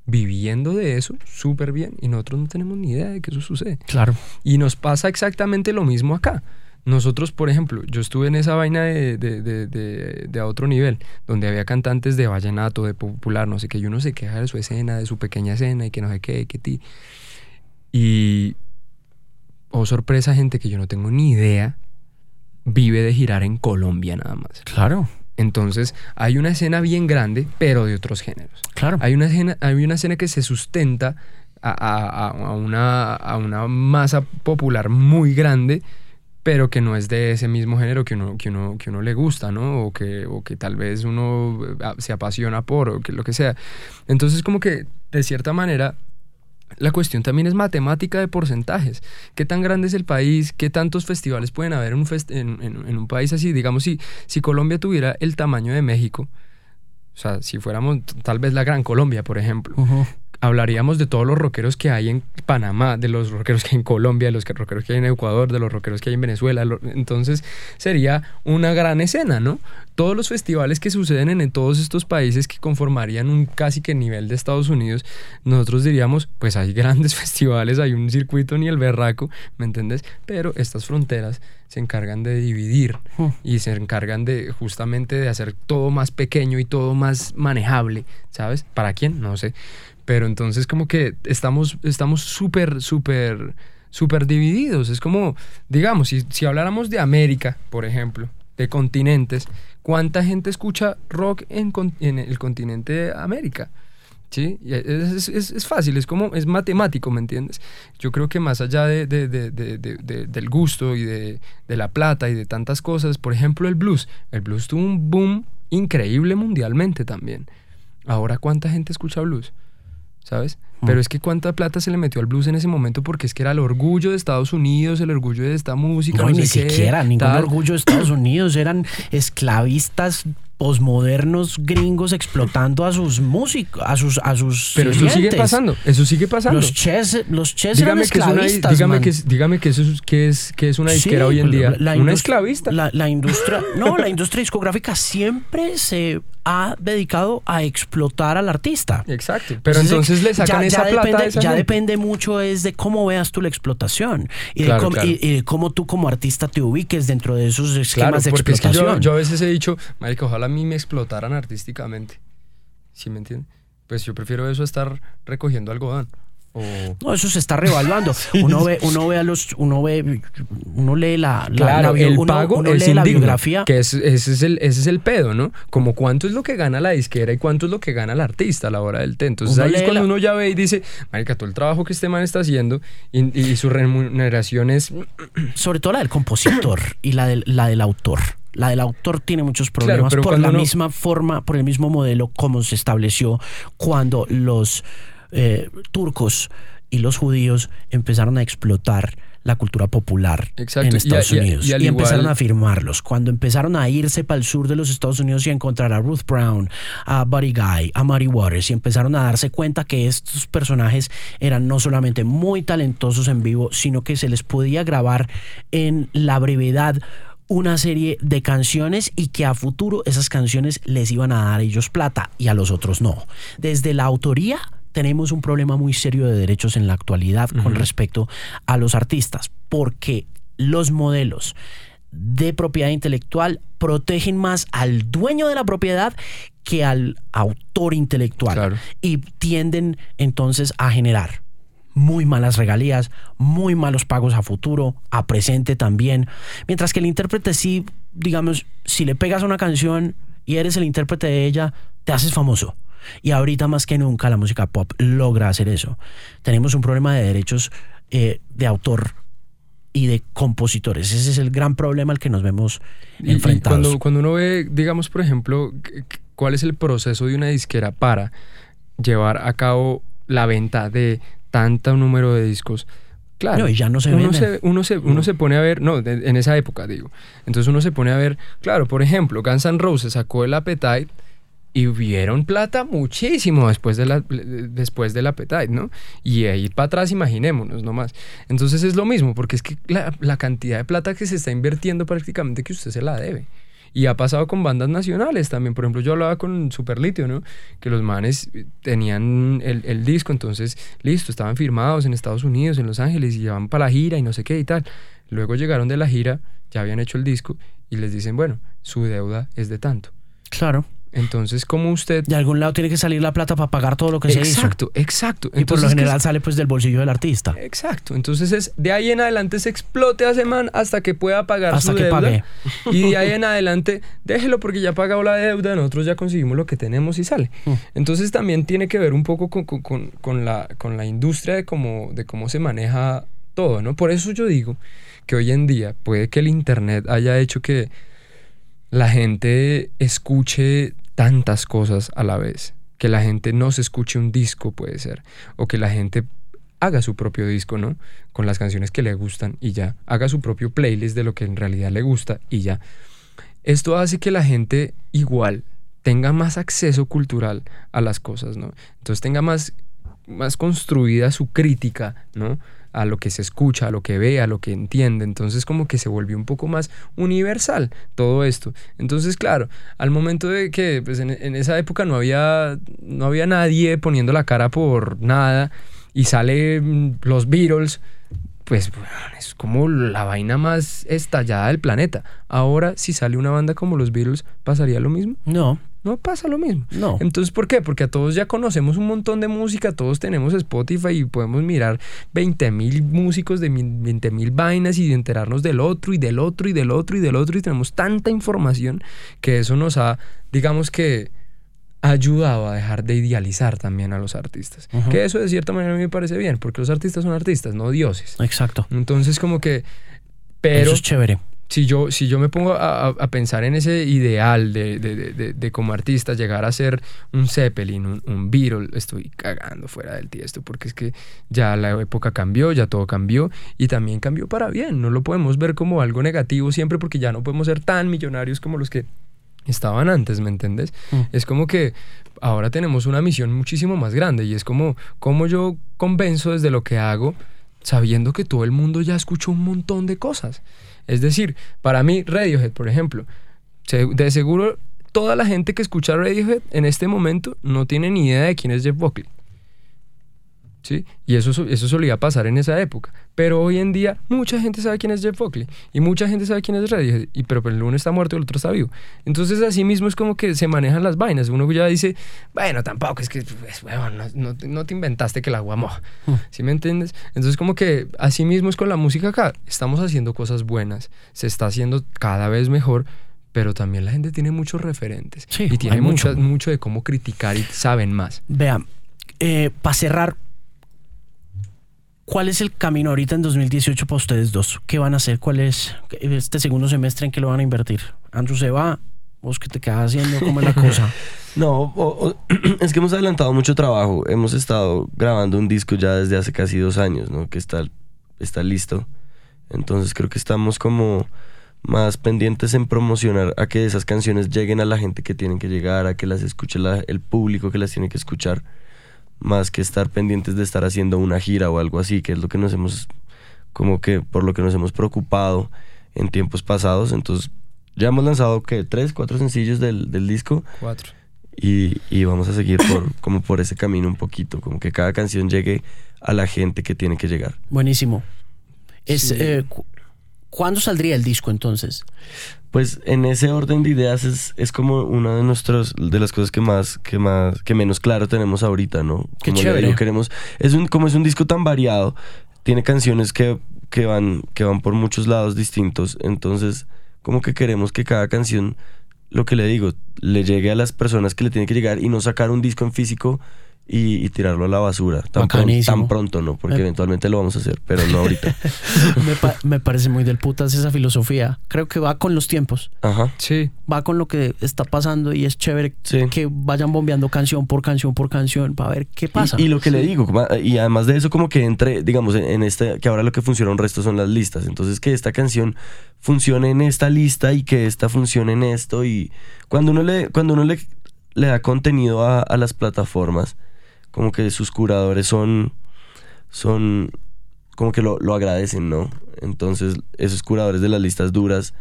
viviendo de eso súper bien, y nosotros no tenemos ni idea de que eso sucede. Claro. Y nos pasa exactamente lo mismo acá. Nosotros, por ejemplo, yo estuve en esa vaina de, de, de, a otro nivel, donde había cantantes de vallenato, de popular, no sé qué, y uno se queja de su escena, de su pequeña escena, y que no sé qué, que ti. Y, oh sorpresa, gente que yo no tengo ni idea, vive de girar en Colombia nada más. Claro. Entonces, hay una escena bien grande, pero de otros géneros. Claro. Hay una escena, hay una escena que se sustenta a- a una, a una masa popular muy grande, pero que no es de ese mismo género que uno, que uno, que uno le gusta, ¿no? O que, o que tal vez uno eh, se apasiona por, o que lo que sea. Entonces, como que, de cierta manera, la cuestión también es matemática de porcentajes. ¿Qué tan grande es el país? ¿Qué tantos festivales pueden haber en un, país así? Digamos, si, si Colombia tuviera el tamaño de México, o sea, si fuéramos tal vez la Gran Colombia, por ejemplo. Hablaríamos de todos los rockeros que hay en Panamá, de los rockeros que hay en Colombia, de los rockeros que hay en Ecuador, de los rockeros que hay en Venezuela. Entonces sería una gran escena, ¿no? todos los festivales que suceden en, en todos estos países que conformarían un casi que nivel de Estados Unidos, nosotros diríamos, pues hay grandes festivales, hay un circuito ni el berraco, ¿me entiendes? Pero estas fronteras se encargan de dividir Hmm. y se encargan de justamente de hacer todo más pequeño y todo más manejable, ¿sabes? ¿Para quién? No sé. Pero entonces como que estamos estamos súper, súper, súper divididos. Es como, digamos, si, si habláramos de América, por ejemplo, de continentes, ¿cuánta gente escucha rock en, el continente de América? ¿Sí? Es, es- es- fácil, es como, es matemático, ¿me entiendes? Yo creo que más allá de, de- de- de- de- de- del gusto y de la plata y de tantas cosas, por ejemplo el blues, el blues tuvo un boom increíble mundialmente también. Ahora, ¿cuánta gente escucha blues? ¿Sabes? Pero es que cuánta plata se le metió al blues en ese momento porque es que era el orgullo de Estados Unidos, el orgullo de esta música. No, no ni sé qué, siquiera, ningún tal. orgullo de Estados Unidos. Eran esclavistas posmodernos gringos explotando a sus músicos, a sus, a sus Pero eso sigue pasando, eso sigue pasando. Los chess, los chess eran dígame que es una, esclavistas, dígame man. que, es- dígame que eso es, que es, que es una disquera Sí, hoy en día. la una esclavista. La, la industria, no, la industria discográfica siempre se ha dedicado a explotar al artista. Exacto. Pero entonces le sacan ya, esa ya plata depende, esa ya gente. depende mucho es de cómo veas tú la explotación y, Claro, de, cómo, claro. y- y de cómo tú como artista te ubiques dentro de esos Claro, esquemas de porque es que explotación. yo, yo a veces he dicho, marica, ojalá a mí me explotaran artísticamente. ¿Sí me entiende? Pues yo prefiero eso a estar recogiendo algodón. O... No, eso se está revaluando. Uno ve, uno ve a los, uno ve, uno lee la, la- Claro, la el uno- pago uno es lee la biografía. Que es- ese, es el, ese es el pedo, ¿no? Como cuánto es lo que gana la disquera y cuánto es lo que gana el artista a la hora del té. Entonces Uno ahí es cuando la- uno ya ve y dice, marica, todo el trabajo que este man está haciendo y, y su remuneración es... sobre todo la del compositor y la del, la del autor. La del autor tiene muchos problemas por la uno- misma forma, por el mismo modelo como se estableció cuando los eh, turcos y los judíos empezaron a explotar la cultura popular Exacto, en Estados y Unidos y empezaron igual- a firmarlos. Cuando empezaron a irse para el sur de los Estados Unidos y a encontrar a Ruth Brown, a Buddy Guy, a Muddy Waters y empezaron a darse cuenta que estos personajes eran no solamente muy talentosos en vivo, sino que se les podía grabar en la brevedad una serie de canciones y que a futuro esas canciones les iban a dar a ellos plata y a los otros no. Desde la autoría tenemos un problema muy serio de derechos en la actualidad con respecto a los artistas, porque los modelos de propiedad intelectual protegen más al dueño de la propiedad que al autor intelectual Claro. y tienden entonces a generar muy malas regalías, muy malos pagos a futuro, a presente también. Mientras que el intérprete sí, digamos, si le pegas una canción y eres el intérprete de ella, te haces famoso. Y ahorita más que nunca la música pop logra hacer eso. Tenemos un problema de derechos eh, de autor y de compositores. Ese es el gran problema al que nos vemos Y- y enfrentados. cuando, cuando uno ve, digamos, por ejemplo, cuál es el proceso de una disquera para llevar a cabo la venta de tanto número de discos. Claro, No, y ya no se uno se, uno, se, uno se pone a ver, no, de- en esa época digo. Entonces uno se pone a ver, claro, por ejemplo, Guns N' Roses sacó el Appetite y vieron plata muchísimo después de la, después del Appetite, ¿no? Y ahí para atrás imaginémonos nomás. Entonces es lo mismo, porque es que la, cantidad de plata que se está invirtiendo prácticamente que usted se la debe. Y ha pasado con bandas nacionales también. Por ejemplo, yo hablaba con Superlitio, ¿no? Que los manes tenían el, disco, entonces, listo, estaban firmados en Estados Unidos, en Los Ángeles, y llevaban para la gira y no sé qué y tal. Luego llegaron de la gira, ya habían hecho el disco, y les dicen, bueno, su deuda es de tanto. Claro. Entonces, ¿cómo usted...? De algún lado tiene que salir la plata para pagar todo lo que se hizo. Exacto, exacto. Y por lo ¿qué general sale pues del bolsillo del artista. Exacto, entonces es de ahí en adelante se explote a man hasta que pueda pagar Hasta su que deuda. pague. Y de ahí en adelante déjelo porque ya ha pagado la deuda, nosotros ya conseguimos lo que tenemos y sale. Mm. Entonces también tiene que ver un poco con, con- con- con la, con la industria de cómo, de cómo se maneja todo, ¿no? Por eso yo digo que hoy en día puede que el Internet haya hecho que la gente escuche tantas cosas a la vez. Que la gente no se escuche un disco, puede ser. O que la gente haga su propio disco, ¿no? Con las canciones que le gustan y ya. Haga su propio playlist de lo que en realidad le gusta y ya. Esto hace que la gente igual tenga más acceso cultural a las cosas, ¿no? Entonces tenga más, más construida su crítica, ¿no? A lo que se escucha, a lo que ve, a lo que entiende. Entonces como que se volvió un poco más universal todo esto. Entonces, claro, al momento de que pues, en, esa época no había, no había nadie poniendo la cara por nada y sale mm, los Beatles, pues es como la vaina más estallada del planeta. Ahora, si sale una banda como los Beatles, ¿pasaría lo mismo? No, No pasa lo mismo. no. Entonces, ¿por qué? Porque a todos ya conocemos un montón de música, todos tenemos Spotify y podemos mirar 20 mil músicos de 20 mil vainas y enterarnos del otro y del otro y del otro y del otro y tenemos tanta información que eso nos ha, digamos que, ayudado a dejar de idealizar también a los artistas. Que eso de cierta manera a mí me parece bien, porque los artistas son artistas, no dioses. Exacto. Entonces, como que... Pero Eso es chévere. Si yo, si yo me pongo a, pensar en ese ideal de, de, de- de- de como artista llegar a ser un Zeppelin, un, un Beatle, estoy cagando fuera del tiesto porque es que ya la época cambió, ya todo cambió y también cambió para bien. No lo podemos ver como algo negativo siempre porque ya no podemos ser tan millonarios como los que estaban antes, ¿me entendés? Mm. Es como que ahora tenemos una misión muchísimo más grande y es como cómo yo convenzo desde lo que hago sabiendo que todo el mundo ya escuchó un montón de cosas. Es decir, para mí Radiohead, por ejemplo, de seguro toda la gente que escucha Radiohead en este momento no tiene ni idea de quién es Jeff Buckley. ¿Sí? Y eso, so- eso solía pasar en esa época. Pero hoy en día mucha gente sabe quién es Jeff Buckley y mucha gente sabe quién es Radiohead. Y, pero pues, el uno está muerto y el otro está vivo. Entonces así mismo es como que se manejan las vainas. Uno ya dice, bueno, tampoco es que, pues, bueno, no, no te- no te inventaste que el agua moja. Mm. ¿Sí me entiendes? Entonces como que así mismo es con la música acá. Estamos haciendo cosas buenas, se está haciendo cada vez mejor, pero también la gente tiene muchos referentes. Sí, y tiene mucho. mucha- mucho de cómo criticar y saben más. Vean, para cerrar, ¿cuál es el camino ahorita en 2018 para ustedes dos? ¿Qué van a hacer? ¿Cuál es este segundo semestre en que lo van a invertir? Andrew se va, vos qué te quedas haciendo, ¿cómo es la cosa? No, es que hemos adelantado mucho trabajo. Hemos estado grabando un disco ya desde hace casi dos años, ¿no? Que está, está listo. Entonces creo que estamos como más pendientes en promocionar a que esas canciones lleguen a la gente que tienen que llegar, a que las escuche el público que las tiene que escuchar, más que estar pendientes de estar haciendo una gira o algo así, que es lo que nos hemos, como que por lo que nos hemos preocupado en tiempos pasados. Entonces ya hemos lanzado, que Tres, cuatro sencillos del, del disco. Cuatro. Y, y vamos a seguir por, como por ese camino un poquito, como que cada canción llegue a la gente que tiene que llegar. Buenísimo. Es, Sí. eh, cu- ¿Cuándo saldría el disco entonces? Pues en ese orden de ideas es, es como una de nuestros de las cosas que más que más que menos claro tenemos ahorita, ¿no? Qué Como chévere. digo, queremos es un como es un disco tan variado, tiene canciones que, que van que van por muchos lados distintos, entonces como que queremos que cada canción lo que le digo, le llegue a las personas que le tiene que llegar y no sacar un disco en físico y, y tirarlo a la basura. Tan, pron- Bacanísimo. tan pronto, ¿no? Porque Me- eventualmente lo vamos a hacer, pero no ahorita. me, pa- me parece muy del putas esa filosofía. Creo que va con los tiempos, Ajá. Sí, va con lo que está pasando y es chévere Sí. que vayan bombeando canción por canción por canción para ver qué pasa. Y, y lo que le digo, y además de eso, como que entre, digamos, en, en este, que ahora lo que funciona un resto son las listas. Entonces, que esta canción funcione en esta lista y que esta funcione en esto. Y cuando uno le, cuando uno le, le da contenido a, a las plataformas, como que sus curadores son, son, como que lo, lo agradecen, ¿no? Entonces, esos curadores de las listas duras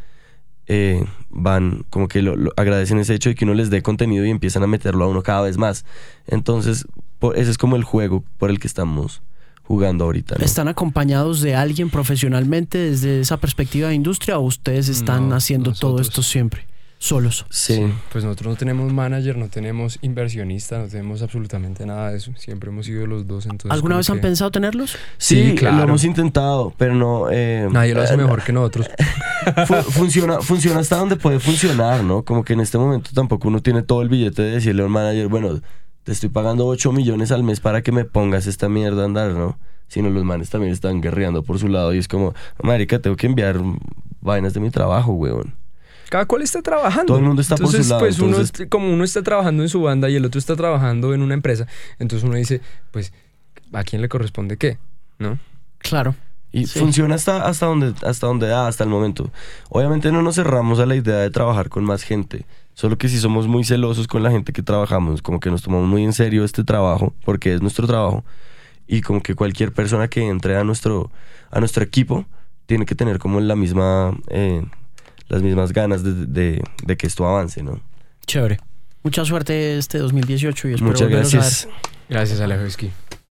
eh, van, como que lo, lo agradecen ese hecho de que uno les dé contenido y empiezan a meterlo a uno cada vez más. Entonces, ese es como el juego por el que estamos jugando ahorita. ¿no? ¿Están acompañados de alguien profesionalmente desde esa perspectiva de industria o ustedes están No, haciendo todo esto siempre? Solos. Sí. pues nosotros no tenemos manager, no tenemos inversionista, no tenemos absolutamente nada de eso. Siempre hemos sido los dos. Entonces ¿Alguna vez han pensado tenerlos? Sí, Sí, claro. lo hemos intentado, pero no. eh, Nadie lo hace eh, mejor que nosotros. fu- funciona, funciona hasta donde puede funcionar, ¿no? Como que en este momento tampoco uno tiene todo el billete de decirle a un manager, bueno, te estoy pagando 8 millones al mes para que me pongas esta mierda a andar, ¿no? Sino los manes también están guerreando por su lado y es como, marica, tengo que enviar vainas de mi trabajo, weón. Cada cual está trabajando. Todo el mundo está por su entonces, lado, Pues uno, entonces- como uno está trabajando en su banda y el otro está trabajando en una empresa, entonces uno dice, pues, ¿a quién le corresponde qué? ¿No? Claro. Y Sí. funciona hasta, hasta, donde, hasta donde da, hasta el momento. Obviamente no nos cerramos a la idea de trabajar con más gente. Solo que sí somos muy celosos con la gente que trabajamos. Como que nos tomamos muy en serio este trabajo, porque es nuestro trabajo. y como que cualquier persona que entre a nuestro, a nuestro equipo tiene que tener como la misma, eh, las mismas ganas de, de- de que esto avance, ¿no? Chévere. Mucha suerte este 2018 y espero Muchas volverlos a ver. gracias. Gracias, Alejowski.